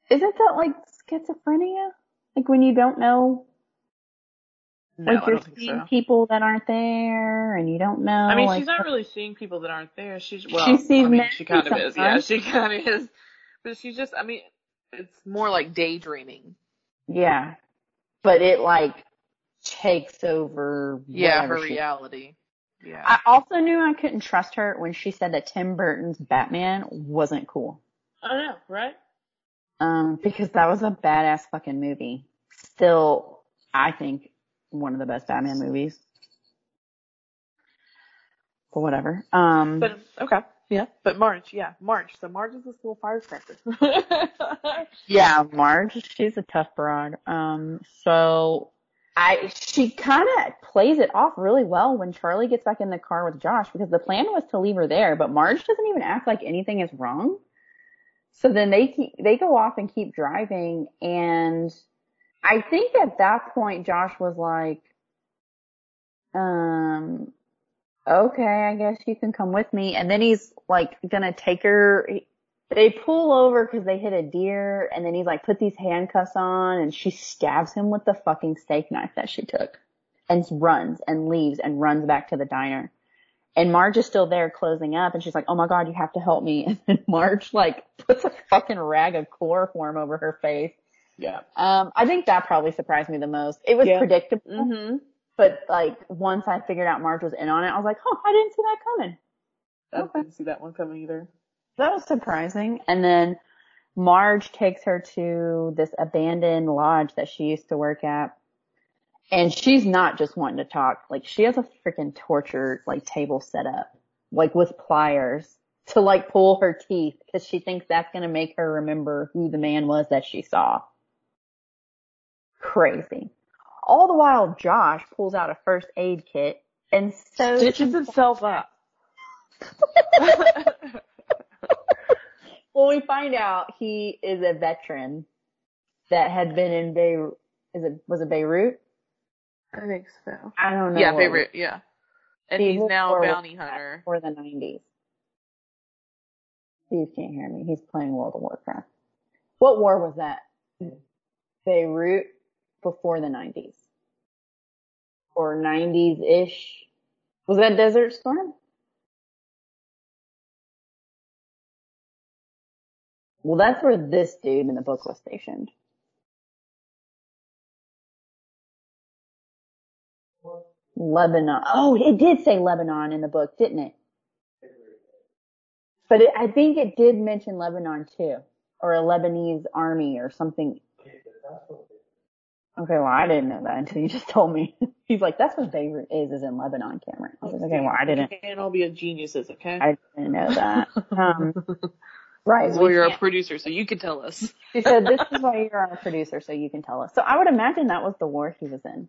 Isn't that like schizophrenia? Like when you don't know, No, like I you're seeing so. people that aren't there and you don't know. I mean, like, she's not really seeing people that aren't there. She's well, She sees I mean, she kind of is. Yeah, she kind of is. But she's just. I mean, it's more like daydreaming. Yeah. But it like takes over Yeah, her reality. Yeah. I also knew I couldn't trust her when she said that Tim Burton's Batman wasn't cool. I know, right? Um, because that was a badass fucking movie. Still, I think one of the best Batman movies. But whatever. Um, But okay, yeah. But Marge, yeah, Marge. So Marge is this little firecracker. Yeah, Marge, she's a tough broad. Um, so I, she kind of plays it off really well when Charlie gets back in the car with Josh because the plan was to leave her there, but Marge doesn't even act like anything is wrong. So then they keep, they go off and keep driving and I think at that point Josh was like, um, okay, I guess you can come with me. And then he's like gonna take her, they pull over because they hit a deer and then he's like put these handcuffs on and she stabs him with the fucking steak knife that she took and runs and leaves and runs back to the diner. And Marge is still there closing up and she's like, oh my god, you have to help me. And then Marge like puts a fucking rag of chloroform over her face. yeah. Um, I think that probably surprised me the most. It was Yeah. predictable, Mhm. but like once I figured out Marge was in on it, I was like, Oh, I didn't see that coming. I Okay. didn't see that one coming either. That was surprising. And then Marge takes her to this abandoned lodge that she used to work at. And she's not just wanting to talk. Like she has a freaking torture like table set up, like with pliers to like pull her teeth because she thinks that's going to make her remember who the man was that she saw. Crazy. All the while Josh pulls out a first aid kit and sews Stitches himself up. Well, we find out he is a veteran that had been in Beirut. Is it was it Beirut? I think so. I don't know. Yeah, what- favorite. Yeah. And He he's now a bounty hunter. for the nineties. Steve can't hear me. He's playing World of Warcraft. What war was that? Beirut before the nineties, or nineties ish. Was that Desert Storm? Well, that's where this dude in the book was stationed. Lebanon. Oh, it did say Lebanon in the book, didn't it? But it, I think it did mention Lebanon too, or a Lebanese army or something. Okay, well I didn't know that until you just told me. He's like, that's what Beirut is, is in Lebanon, Cameron. I was like, okay, well I didn't, We can't all be geniuses, okay? I didn't know that. Um, right. well, we you're a producer, so you can tell us. She said, this is why you're our producer, so you can tell us. So I would imagine that was the war he was in.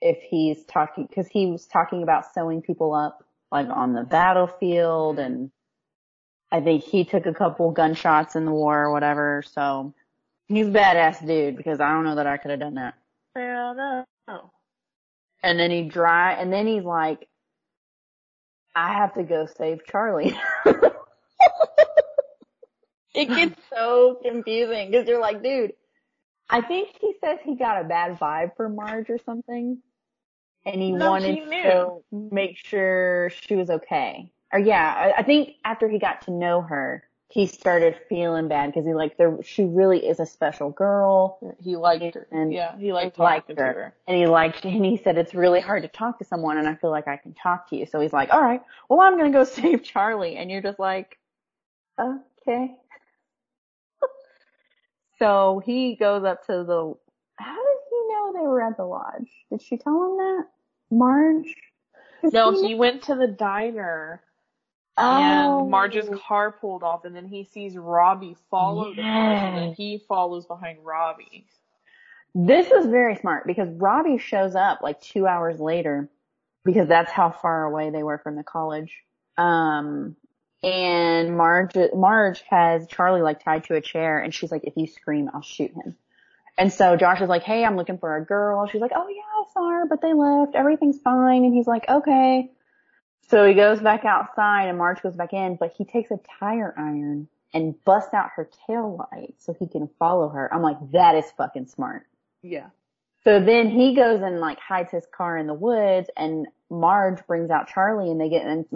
If he's talking, cause he was talking about sewing people up, like on the battlefield, and I think he took a couple gunshots in the war or whatever, so he's a badass dude, because I don't know that I could have done that. Yeah, no. no. And then he dry, and then he's like, I have to go save Charlie. it gets so confusing because you're like, dude, I think he says he got a bad vibe for Marge or something. And he No, wanted he to make sure she was okay. Or yeah, I, I think after he got to know her, he started feeling bad because he like there, she really is a special girl. He liked her. And yeah, he liked liked talking to her. her. And he liked, and he said, it's really hard to talk to someone and I feel like I can talk to you. So he's like, all right, well, I'm going to go save Charlie. And you're just like, okay. So he goes up to the, how did he know they were at the lodge? Did she tell him that? Marge? No, he- he went to the diner oh, and Marge's car pulled off and then he sees Robbie follow the car and then he follows behind Robbie. This is very smart because Robbie shows up like two hours later because that's how far away they were from the college. Um, and Marge, Marge has Charlie like tied to a chair and she's like, if you scream, I'll shoot him. And so Josh is like, hey, I'm looking for a girl. She's like, oh yeah, I saw her, but they left. Everything's fine. And he's like, okay. So he goes back outside and Marge goes back in, but he takes a tire iron and busts out her tail light so he can follow her. I'm like, that is fucking smart. Yeah. So then he goes and like hides his car in the woods and Marge brings out Charlie and they get and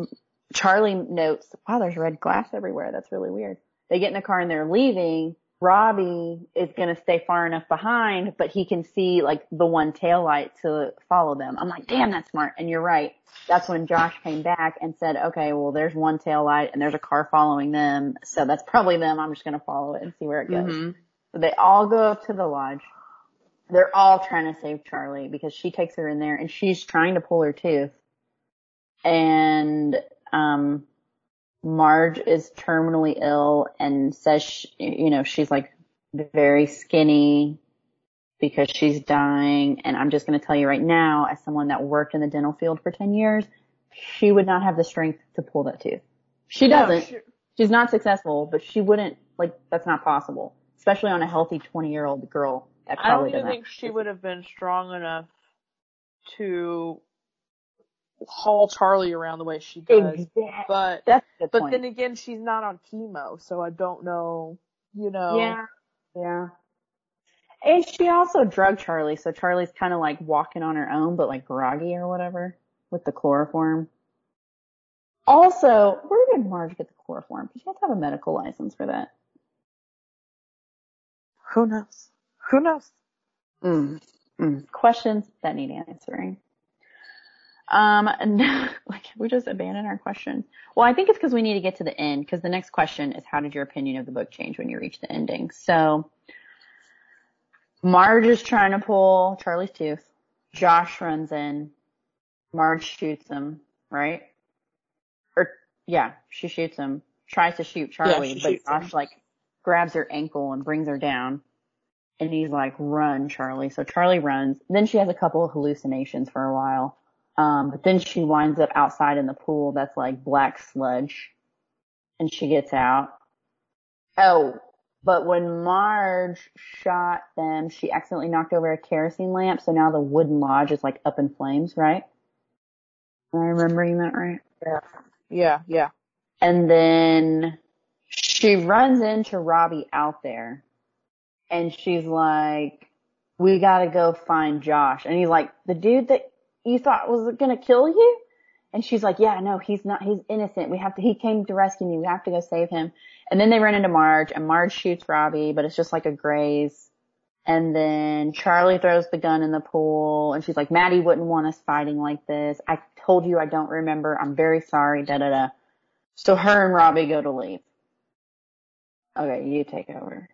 Charlie notes, wow, there's red glass everywhere. That's really weird. They get in the car and they're leaving. Robbie is going to stay far enough behind, but he can see like the one tail light to follow them. I'm like, damn, that's smart. And you're right. That's when Josh came back and said, okay, well, there's one tail light and there's a car following them. So that's probably them. I'm just going to follow it and see where it goes. Mhm. So they all go up to the lodge. They're all trying to save Charlie because she takes her in there and she's trying to pull her tooth. And, um, Marge is terminally ill and says, she, you know, she's like very skinny because she's dying. And I'm just going to tell you right now, as someone that worked in the dental field for 10 years, she would not have the strength to pull that tooth. She doesn't she- she's not successful, but she wouldn't like that's not possible, especially on a healthy twenty year old girl. That I don't probably even think she would have been strong enough to haul Charlie around the way she does. Exactly. But That's a but point. then again, she's not on chemo, so I don't know. You know. yeah, yeah. And she also drugged Charlie, so Charlie's kind of like walking on her own, but like groggy or whatever with the chloroform. Also, where did Marge get the chloroform? Because she have to have a medical license for that. Who knows? Who knows? Mm. Mm. Questions that need answering. Um, and, like we just abandoned our question. Well, I think it's because we need to get to the end. Because the next question is, how did your opinion of the book change when you reach the ending? So, Marge is trying to pull Charlie's tooth. Josh runs in. Marge shoots him. Right? Or yeah, she shoots him. Tries to shoot Charlie, she but shoots him. Josh like grabs her ankle and brings her down. And he's like, run, Charlie. So Charlie runs. Then she has a couple of hallucinations for a while. Um, but then she winds up outside in the pool that's like black sludge. And she gets out. Oh, but when Marge shot them, she accidentally knocked over a kerosene lamp. So now the wooden lodge is like up in flames, right? Am I remembering that right? Yeah, yeah. And then she runs into Robbie out there and she's like, we gotta go find Josh. And he's like, the dude that you thought was it gonna kill you? And she's like, yeah, no, he's not, he's innocent. We have to, he came to rescue me. We have to go save him. And then they run into Marge and Marge shoots Robbie, but it's just like a graze. And then Charlie throws the gun in the pool and she's like, Maddie wouldn't want us fighting like this. I told you I don't remember. I'm very sorry. Da da da. So her and Robbie go to leave. Okay, you take over.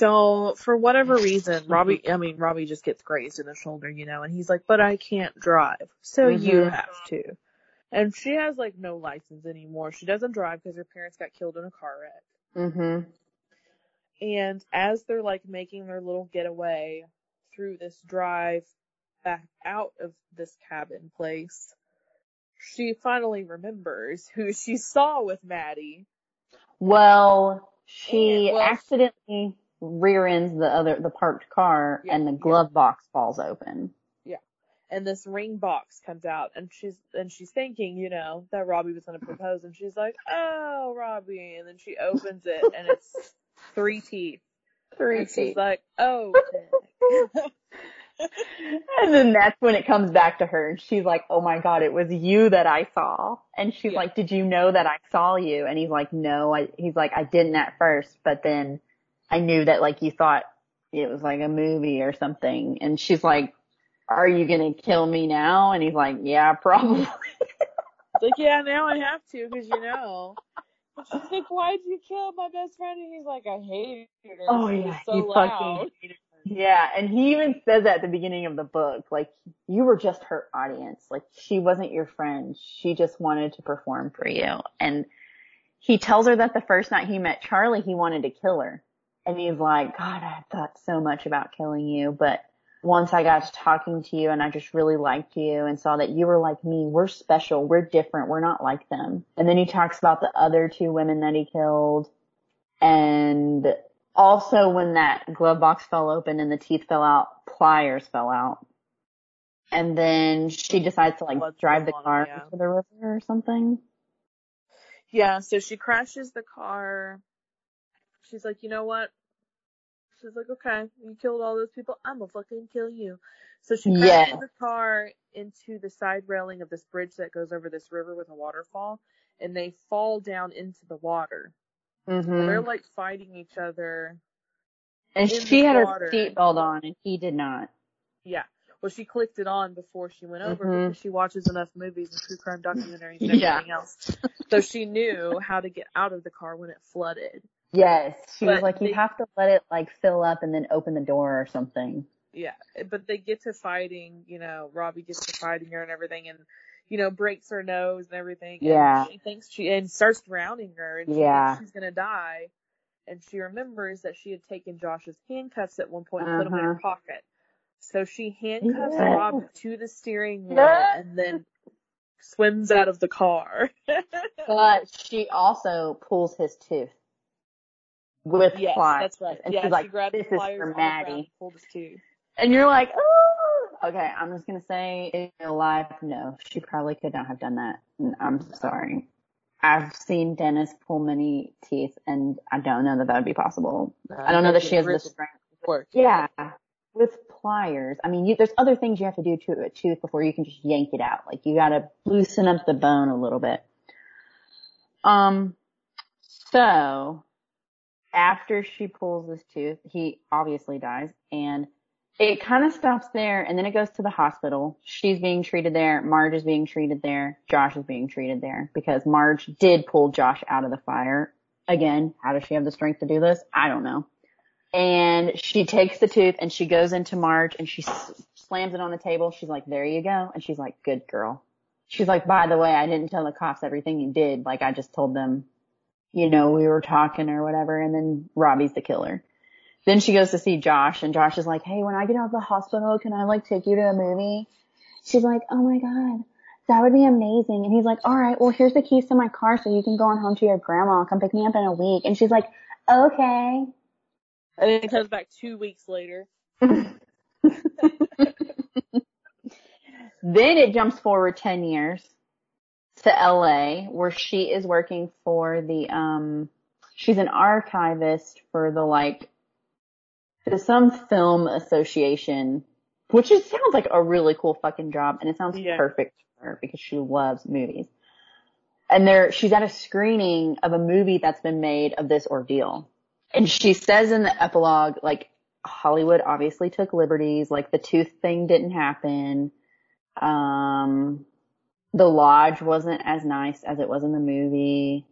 So for whatever reason, Robbie, I mean, Robbie just gets grazed in the shoulder, you know, and he's like, but I can't drive. So you Mhm. have to. And she has like no license anymore. She doesn't drive because her parents got killed in a car wreck. Mm-hmm. And as they're like making their little getaway through this drive back out of this cabin place, she finally remembers who she saw with Maddie. Well, she And- well- accidentally rear ends the other the parked car, Yeah, and the yeah. glove box falls open. Yeah. And this ring box comes out and she's and she's thinking, you know, that Robbie was gonna propose and she's like, Oh, Robbie and then she opens it and it's three teeth. Three And she's like, Oh. And then that's when it comes back to her and she's like, Oh my god, it was you that I saw. And she's Yeah. like, Did you know that I saw you? And he's like, No, I, he's like, I didn't at first, but then I knew that like you thought it was like a movie or something. And she's like, Are you gonna kill me now? And he's like, Yeah, probably. Like, Yeah, now I have to because you know. She's like, Why'd you kill my best friend? And he's like, I hated her. Oh, yeah, so he loud. fucking Yeah, and he even says that at the beginning of the book, like, you were just her audience. Like, she wasn't your friend. She just wanted to perform for you. And he tells her that the first night he met Charlie, he wanted to kill her. And he's like, God, I thought so much about killing you, but once I got to talking to you and I just really liked you and saw that you were like me, we're special, we're different, we're not like them. And then he talks about the other two women that he killed and also when that glove box fell open and the teeth fell out, pliers fell out. And then she decides to like Blood drive the car yeah. into the river or something. Yeah, so she crashes the car. She's like, you know what? She's like, okay, you killed all those people. I'm gonna fucking kill you. So she crashes Yeah. the car into the side railing of this bridge that goes over this river with a waterfall, and they fall down into the water. Mm-hmm. They're like fighting each other. And she had her seatbelt on and he did not. Yeah. Well, she clicked it on before she went over Mhm. because she watches enough movies and true crime documentaries and Yeah. everything else. So she knew how to get out of the car when it flooded. Yes. She was But like, you have to let it like fill up and then open the door or something. Yeah, but they get to fighting, you know, Robbie gets to fighting her and everything and, you know, breaks her nose and everything. Yeah. And she thinks she, and starts drowning her and she Yeah. thinks she's gonna die. And she remembers that she had taken Josh's handcuffs at one point and put them in her Uh-huh. pocket. So she handcuffs Yeah. Robbie to the steering wheel and then swims out of the car. But she also pulls his tooth with yes, pliers. that's right. And yeah, she's like, she grabbed this the is for on ground Maddie. and pulled his tooth. And you're like, oh, okay. I'm just gonna say, in real life, no, she probably could not have done that. And I'm sorry. I've seen Dennis pull many teeth, and I don't know that that would be possible. I don't know that she has the strength. Work. Yeah, with pliers. I mean, you, there's other things you have to do to a tooth before you can just yank it out. Like you gotta loosen up the bone a little bit. Um, so after she pulls this tooth, he obviously dies and it kind of stops there and then it goes to the hospital. She's being treated there. Marge is being treated there. Josh is being treated there because Marge did pull Josh out of the fire. Again, how does she have the strength to do this? I don't know. And she takes the tooth and she goes into Marge and she slams it on the table. She's like, there you go. And she's like, good girl. She's like, by the way, I didn't tell the cops everything you did. Like I just told them, you know, we were talking or whatever. And then Robbie's the killer. Then she goes to see Josh and Josh is like, hey, when I get out of the hospital, can I like take you to a movie? She's like, oh my God, that would be amazing. And he's like, all right, well, here's the keys to my car so you can go on home to your grandma. Come pick me up in a week. And she's like, okay. And then it comes back two weeks later. Then it jumps forward 10 years to LA where she is working for the, um, she's an archivist for the like, to some film association, which is, sounds like a really cool fucking job and it sounds Yeah. perfect for her because she loves movies. And there, she's at a screening of a movie that's been made of this ordeal. And she says in the epilogue, like, Hollywood obviously took liberties, like the tooth thing didn't happen. Um, the lodge wasn't as nice as it was in the movie.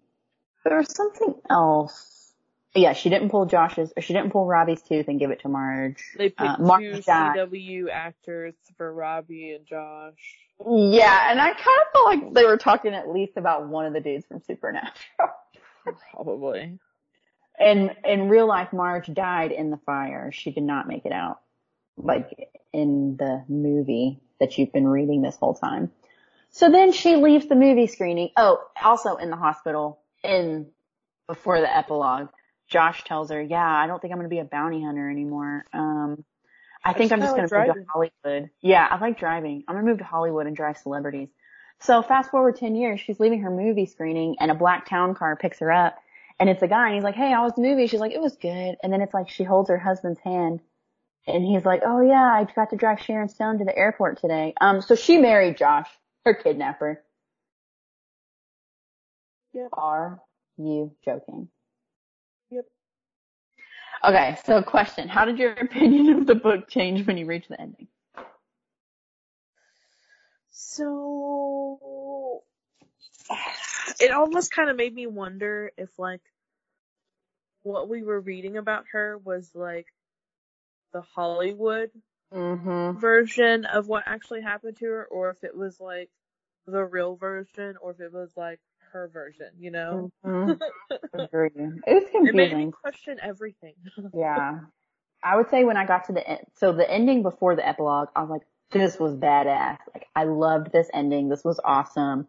There was something else. Yeah, she didn't pull Josh's, or she didn't pull Robbie's tooth and give it to Marge. They picked Uh, Marge two died. CW actors for Robbie and Josh. Yeah, and I kind of felt like they were talking at least about one of the dudes from Supernatural. Probably. And in real life, Marge died in the fire. She did not make it out, like in the movie that you've been reading this whole time. So then she leaves the movie screening. Oh, also in the hospital, in before the epilogue, Josh tells her, "Yeah, I don't think I'm going to be a bounty hunter anymore. Um, I think just I'm just kinda going like to move to Hollywood. Yeah, I like driving. I'm going to move to Hollywood and drive celebrities." So fast forward 10 years, she's leaving her movie screening and a black town car picks her up and it's a guy and he's like, Hey, how was the movie? She's like, it was good. And then it's like she holds her husband's hand and he's like, Oh yeah, I got to drive Sharon Stone to the airport today. Um, so she married Josh, her kidnapper. Yep. Are you joking? Yep. Okay, so question. How did your opinion of the book change when you reached the ending? So it almost kind of made me wonder if like what we were reading about her was like the Hollywood Mm-hmm. version of what actually happened to her or if it was like the real version or if it was like her version, you know? mm Agree. It was It made me confusing. question everything. Yeah. I would say when I got to the end, so the ending before the epilogue, I was like, this was badass. Like, I loved this ending. This was awesome.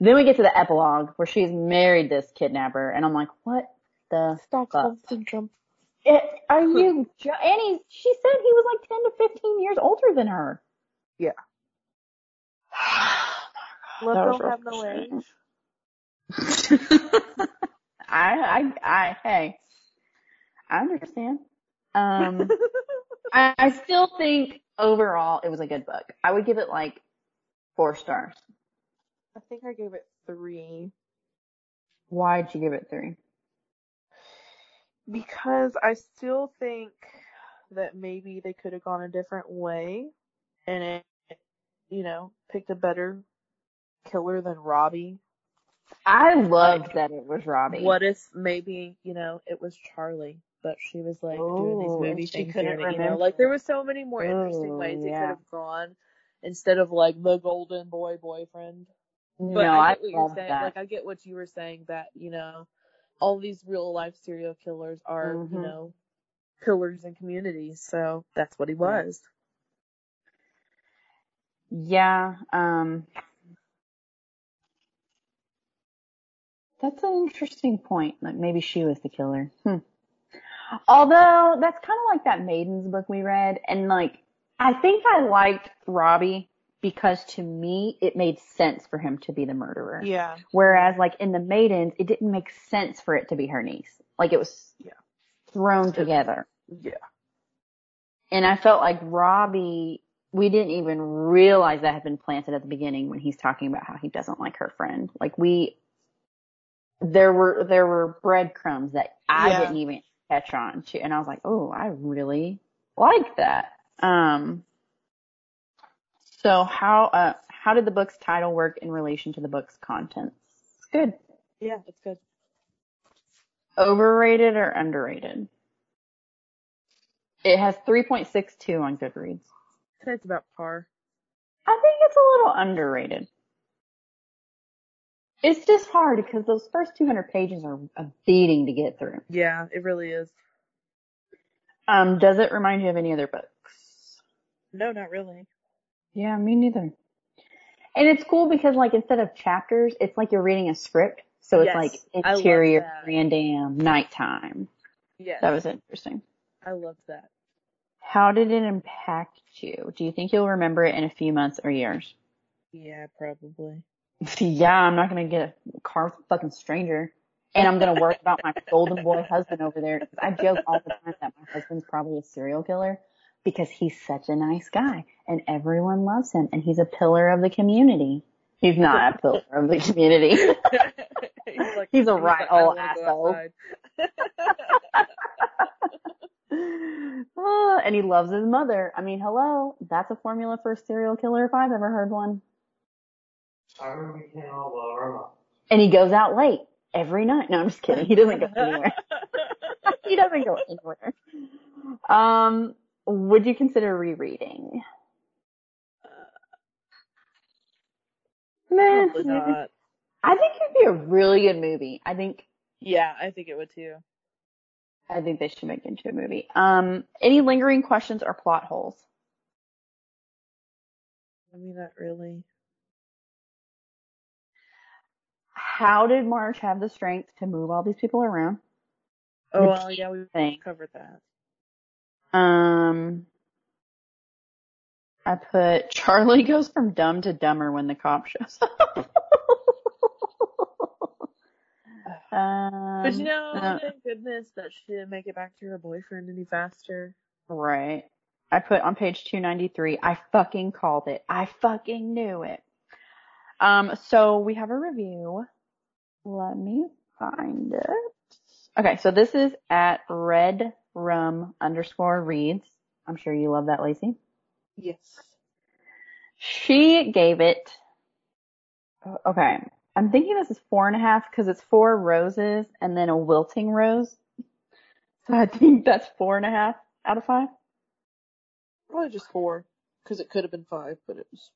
Then we get to the epilogue where she's married this kidnapper and I'm like, what the Stockholm fuck? syndrome. It, are you, jo- and he, she said he was like 10 to 15 years older than her. Yeah. Love That was don't have no age. I, I, I, hey, I understand. Um, I, I still think overall it was a good book. I would give it like four stars. I think I gave it three Why'd you give it three? Because I still think that maybe they could have gone a different way and it, you know, picked a better killer than Robbie. I loved that it was Robbie. What if maybe, you know, it was Charlie, but she was like doing Oh, these and movie she couldn't you know, like there was so many more interesting Oh, ways it could have gone instead of like the golden boy boyfriend. No, But I, I get what you're saying. that. Like I get what you were saying that, you know, all these real life serial killers are, Mhm. you know, pillars in communities. So that's what he was. Yeah, um, that's an interesting point. Like maybe she was the killer. Hmm. Although that's kind of like that Maidens book we read, and like I think I liked Robbie because to me it made sense for him to be the murderer. Yeah. Whereas like in the Maidens, it didn't make sense for it to be her niece. Like it was Yeah. thrown together. Yeah. And I felt like Robbie, we didn't even realize that had been planted at the beginning when he's talking about how he doesn't like her friend. Like we, there were, there were breadcrumbs that I Yeah. didn't even catch on to. And I was like, oh, I really like that. Um, so how, uh, how did the book's title work in relation to the book's contents? It's Good. Yeah, it's good. Overrated or underrated? It has 3.62 on Goodreads. It's about par. I think it's a little underrated. It's just hard because those first 200 pages are a beating to get through. Yeah, it really is. Um, does it remind you of any other books? No, not really. Yeah, me neither. And it's cool because like instead of chapters, it's like you're reading a script. So it's Yes, like interior, that. random, nighttime. Yes. That was interesting. I love that. How did it impact you? Do you think you'll remember it in a few months or years? Yeah, probably. yeah, I'm not gonna get a car with a fucking stranger. And I'm gonna worry about my golden boy husband over there. I joke all the time that my husband's probably a serial killer because he's such a nice guy and everyone loves him and he's a pillar of the community. He's not a pillar of the community. he's like, He's a right old asshole. outside. Ah, and he loves his mother. I mean, hello, that's a formula for a serial killer if I've ever heard one. Sorry we can't all love our mom. And he goes out late every night. No, I'm just kidding. He doesn't go anywhere. he doesn't go anywhere. Um, would you consider rereading? Probably not. I think it'd be a really good movie. I think Yeah, I think it would too. I think they should make it into a movie. Um, any lingering questions or plot holes? I mean, not really. How did Marge have the strength to move all these people around? Oh, well, yeah, we Thing. covered that. Um, I put Charlie goes from dumb to dumber when the cop shows up. um, But you know, uh, thank goodness that she didn't make it back to her boyfriend any faster. Right. I put on page 293, I fucking called it. I fucking knew it. Um, so we have a review. Let me find it. Okay, so this is at red rum underscore reads. I'm sure you love that, Lacey. Yes. She gave it, uh, okay, I'm thinking this is four and a half because it's four roses and then a wilting rose. So I think that's four and a half out of five. Probably just four, because it could have been five, but it was,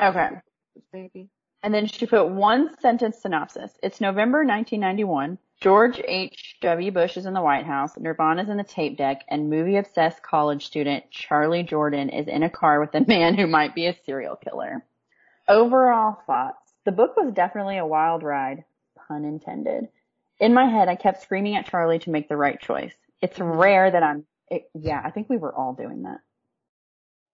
Okay. maybe. And then she put one sentence synopsis. It's November 1991. George H.W. Bush is in the White House. Nirvana's in the tape deck and movie obsessed college student Charlie Jordan is in a car with a man who might be a serial killer. Overall thoughts. The book was definitely a wild ride. Pun intended. In my head, I kept screaming at Charlie to make the right choice. It's rare that I'm, it, yeah, I think we were all doing that.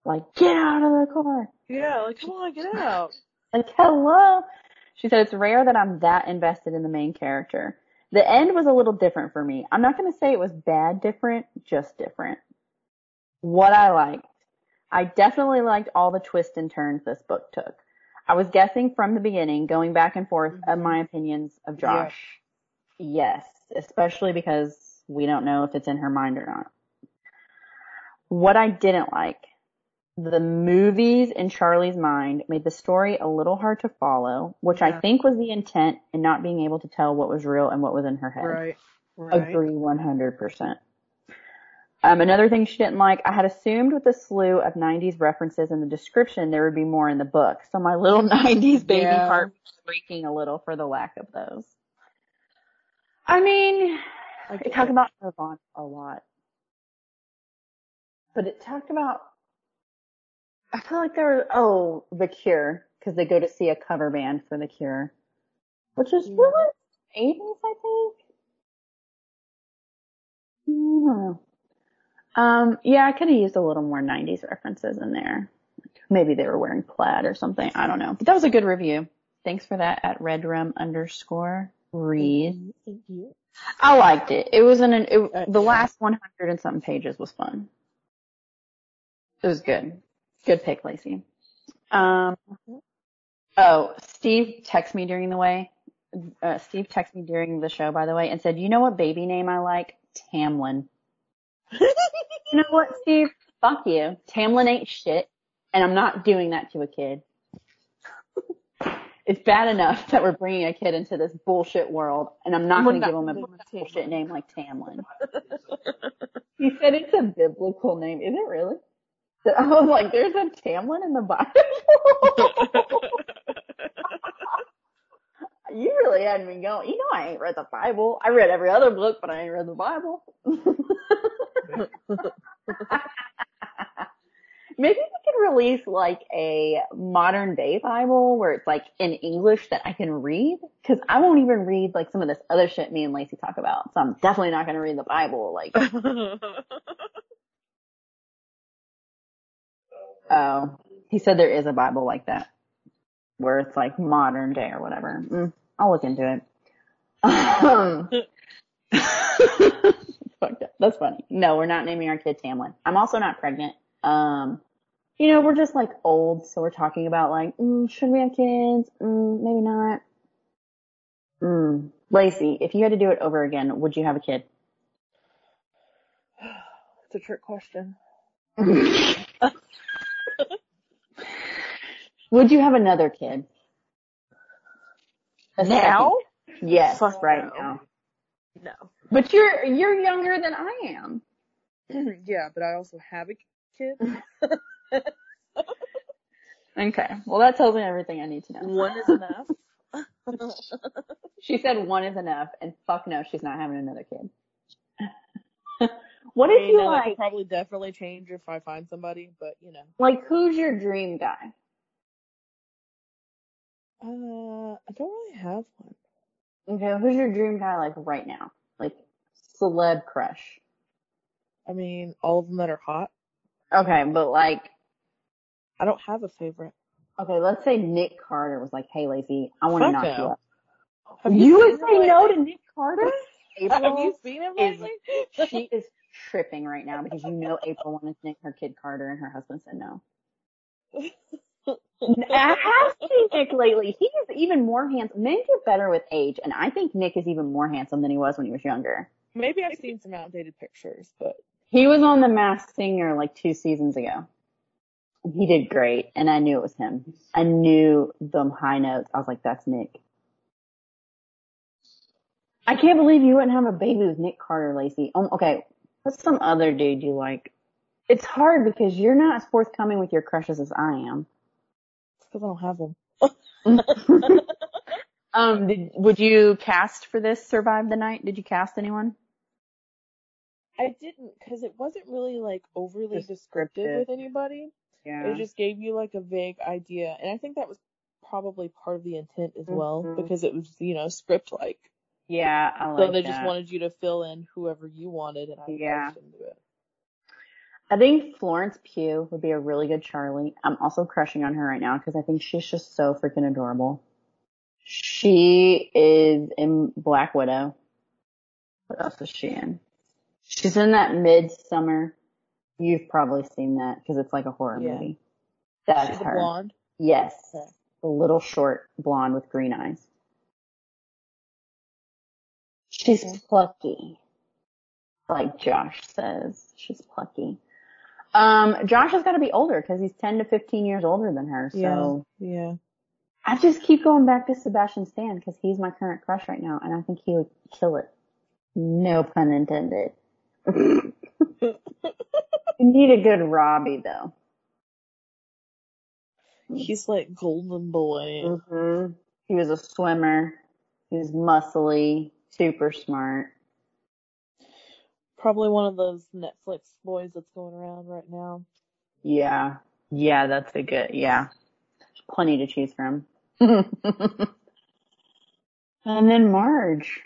Like, get out of the car. Yeah, like, come on, get out. Like, hello. She said, it's rare that I'm that invested in the main character. The end was a little different for me. I'm not going to say it was bad different, just different. What I liked. I definitely liked all the twists and turns this book took. I was guessing from the beginning, going back and forth of my opinions of Josh. Yes, especially because we don't know if it's in her mind or not. What I didn't like, the movies in Charlie's mind made the story a little hard to follow, which I think was the intent in not being able to tell what was real and what was in her head. Right. Right. Agree 100%. Um, another thing she didn't like, I had assumed with the slew of 90s references in the description there would be more in the book. So my little 90s baby Yeah. heart was breaking a little for the lack of those. I mean, I it talked about Nirvana a lot. But it talked about, I feel like there were, oh, The Cure, because they go to see a cover band for The Cure. Which is Yeah. really 80s, I think. I don't know. Um, yeah, I could have used a little more 90s references in there. Maybe they were wearing plaid or something. I don't know. But that was a good review. Thanks for that at redrum underscore read. Thank you. I liked it. It was an, it, Uh, the last 100 and something pages was fun. It was good. Good pick, Lacey. Um, oh, Steve texted me during the way, uh, Steve texted me during the show, by the way, and said, you know what baby name I like? Tamlin. You know what, Steve? Fuck you. Tamlin ain't shit, and I'm not doing that to a kid. it's bad enough that we're bringing a kid into this bullshit world, and I'm not going to give him a giving him a bullshit name like Tamlin. he said it's a biblical name. Is it really? I was like, there's a Tamlin in the Bible. you really had me going. You know, I ain't read the Bible. I read every other book, but I ain't read the Bible. Maybe we could release like a modern day Bible where it's like in English that I can read. Cause I won't even read like some of this other shit me and Lacey talk about. So I'm definitely not going to read the Bible. Like, oh, he said there is a Bible like that where it's like modern day or whatever. Mm, I'll look into it. Um, fucked up. That's funny. No, we're not naming our kid Tamlin. I'm also not pregnant. Um, you know, we're just like old, so we're talking about like, mm, should we have kids? Mm, maybe not. Mm. Lacey, if you had to do it over again, would you have a kid? it's a trick question. would you have another kid? A Now? second? Yes, Fuck right no. now. No. But you're you're younger than I am. yeah, but I also have a kid. Okay. Well, that tells me everything I need to know. One is enough. She said one is enough, and fuck no, she's not having another kid. what I if mean, you like, probably definitely change if I find somebody, but you know. like, who's your dream guy? Uh, I don't really have one. Okay, who's your dream guy, like, right now? Like, celeb crush. I mean, all of them that are hot. Okay, but like, I don't have a favorite. okay, let's say Nick Carter was like, hey, Lacey, I want to knock you up. Have You would say no to Nick Carter? April have you seen him is- lately? she is tripping right now because you know April wanted to name her kid Carter and her husband said no. I have seen Nick lately. He is even more handsome. Men get better with age, and I think Nick is even more handsome than he was when he was younger. Maybe I've seen some outdated pictures, but He was on The Masked Singer like two seasons ago. He did great, and I knew it was him. I knew the high notes. I was like, that's Nick. I can't believe you wouldn't have a baby with Nick Carter, Lacey. Um, okay, what's some other dude you like? It's hard because you're not as forthcoming with your crushes as I am. It's because I don't have them. um, did, would you cast for this Survive the Night? Did you cast anyone? I didn't because it wasn't really like overly Just descriptive with anybody. Yeah. It just gave you like a vague idea, and I think that was probably part of the intent as well Mhm. because it was you know script like. yeah, I like So they that. just wanted you to fill in whoever you wanted, and I, Yeah. I just didn't do it. I think Florence Pugh would be a really good Charlie. I'm also crushing on her right now because I think she's just so freaking adorable. She is in Black Widow. What else is she in? She's in that Midsummer. You've probably seen that because it's like a horror Yeah. movie. That's She's a her. blonde. Yes. Okay. The little short blonde with green eyes. She's Okay. plucky. Like Josh says. She's plucky. Um, Josh has got to be older because he's 10 to 15 years older than her. So Yeah. Yeah. I just keep going back to Sebastian Stan because he's my current crush right now and I think he would kill it. No pun intended. you need a good Robbie though. He's like golden boy. Mm-hmm. He was a swimmer. He was muscly, super smart. Probably one of those Netflix boys that's going around right now. Yeah. Yeah, that's a good, yeah. Plenty to choose from. and then Marge.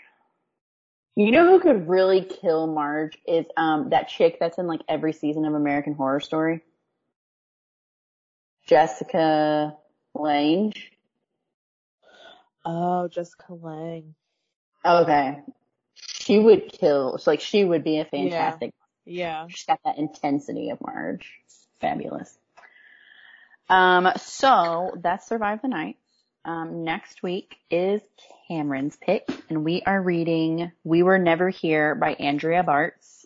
You know who could really kill Marge is, um, that chick that's in like every season of American Horror Story. Jessica Lange. Oh, Jessica Lange. Okay. She would kill, like she would be a fantastic Yeah. She's got that intensity of Marge. Fabulous. Um, so that's Survive the Night. Um, next week is Cameron's pick, and we are reading We Were Never Here by Andrea Bartz.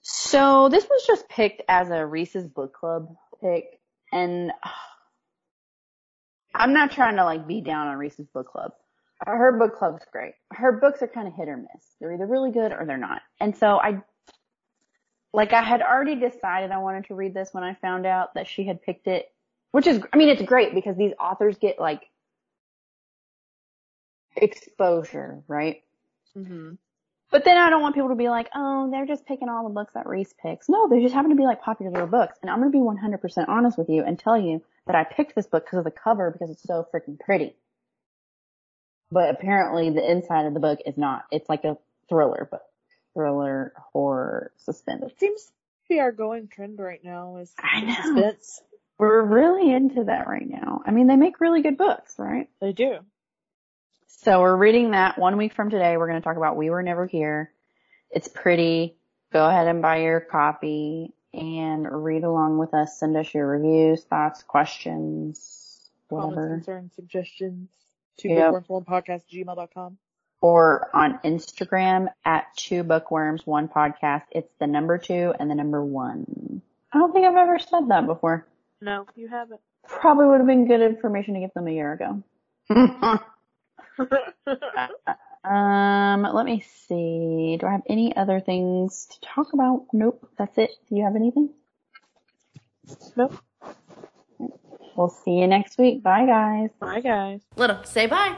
So this was just picked as a Reese's Book Club pick, and I'm not trying to like be down on Reese's Book Club. Her book club's great. Her books are kind of hit or miss. They're either really good or they're not. And so I like I had already decided I wanted to read this when I found out that she had picked it, which is, I mean, it's great because these authors get like exposure, right? hmm But then I don't want people to be like, oh, they're just picking all the books that Reese picks. No, they just happen to be like popular books. And I'm going to be 100% honest with you and tell you that I picked this book because of the cover because it's so freaking pretty. But apparently the inside of the book is not. It's like a thriller book. Thriller, horror, suspense. It seems to be our going trend right now is I know. suspense. We're really into that right now. I mean, they make really good books, right? They do. So we're reading that one week from today. We're going to talk about We Were Never Here. It's pretty. Go ahead and buy your copy and read along with us. Send us your reviews, thoughts, questions, Comments, whatever. concerns, suggestions. Two Yep. bookworm podcast gmail.com. Or on Instagram at two bookworms, one podcast. It's the number two and the number one. I don't think I've ever said that before. No, you haven't. Probably would have been good information to give them a year ago. Um, let me see. Do I have any other things to talk about? Nope. That's it. Do you have anything? Nope. We'll see you next week. Bye guys. Bye guys. Little, say bye.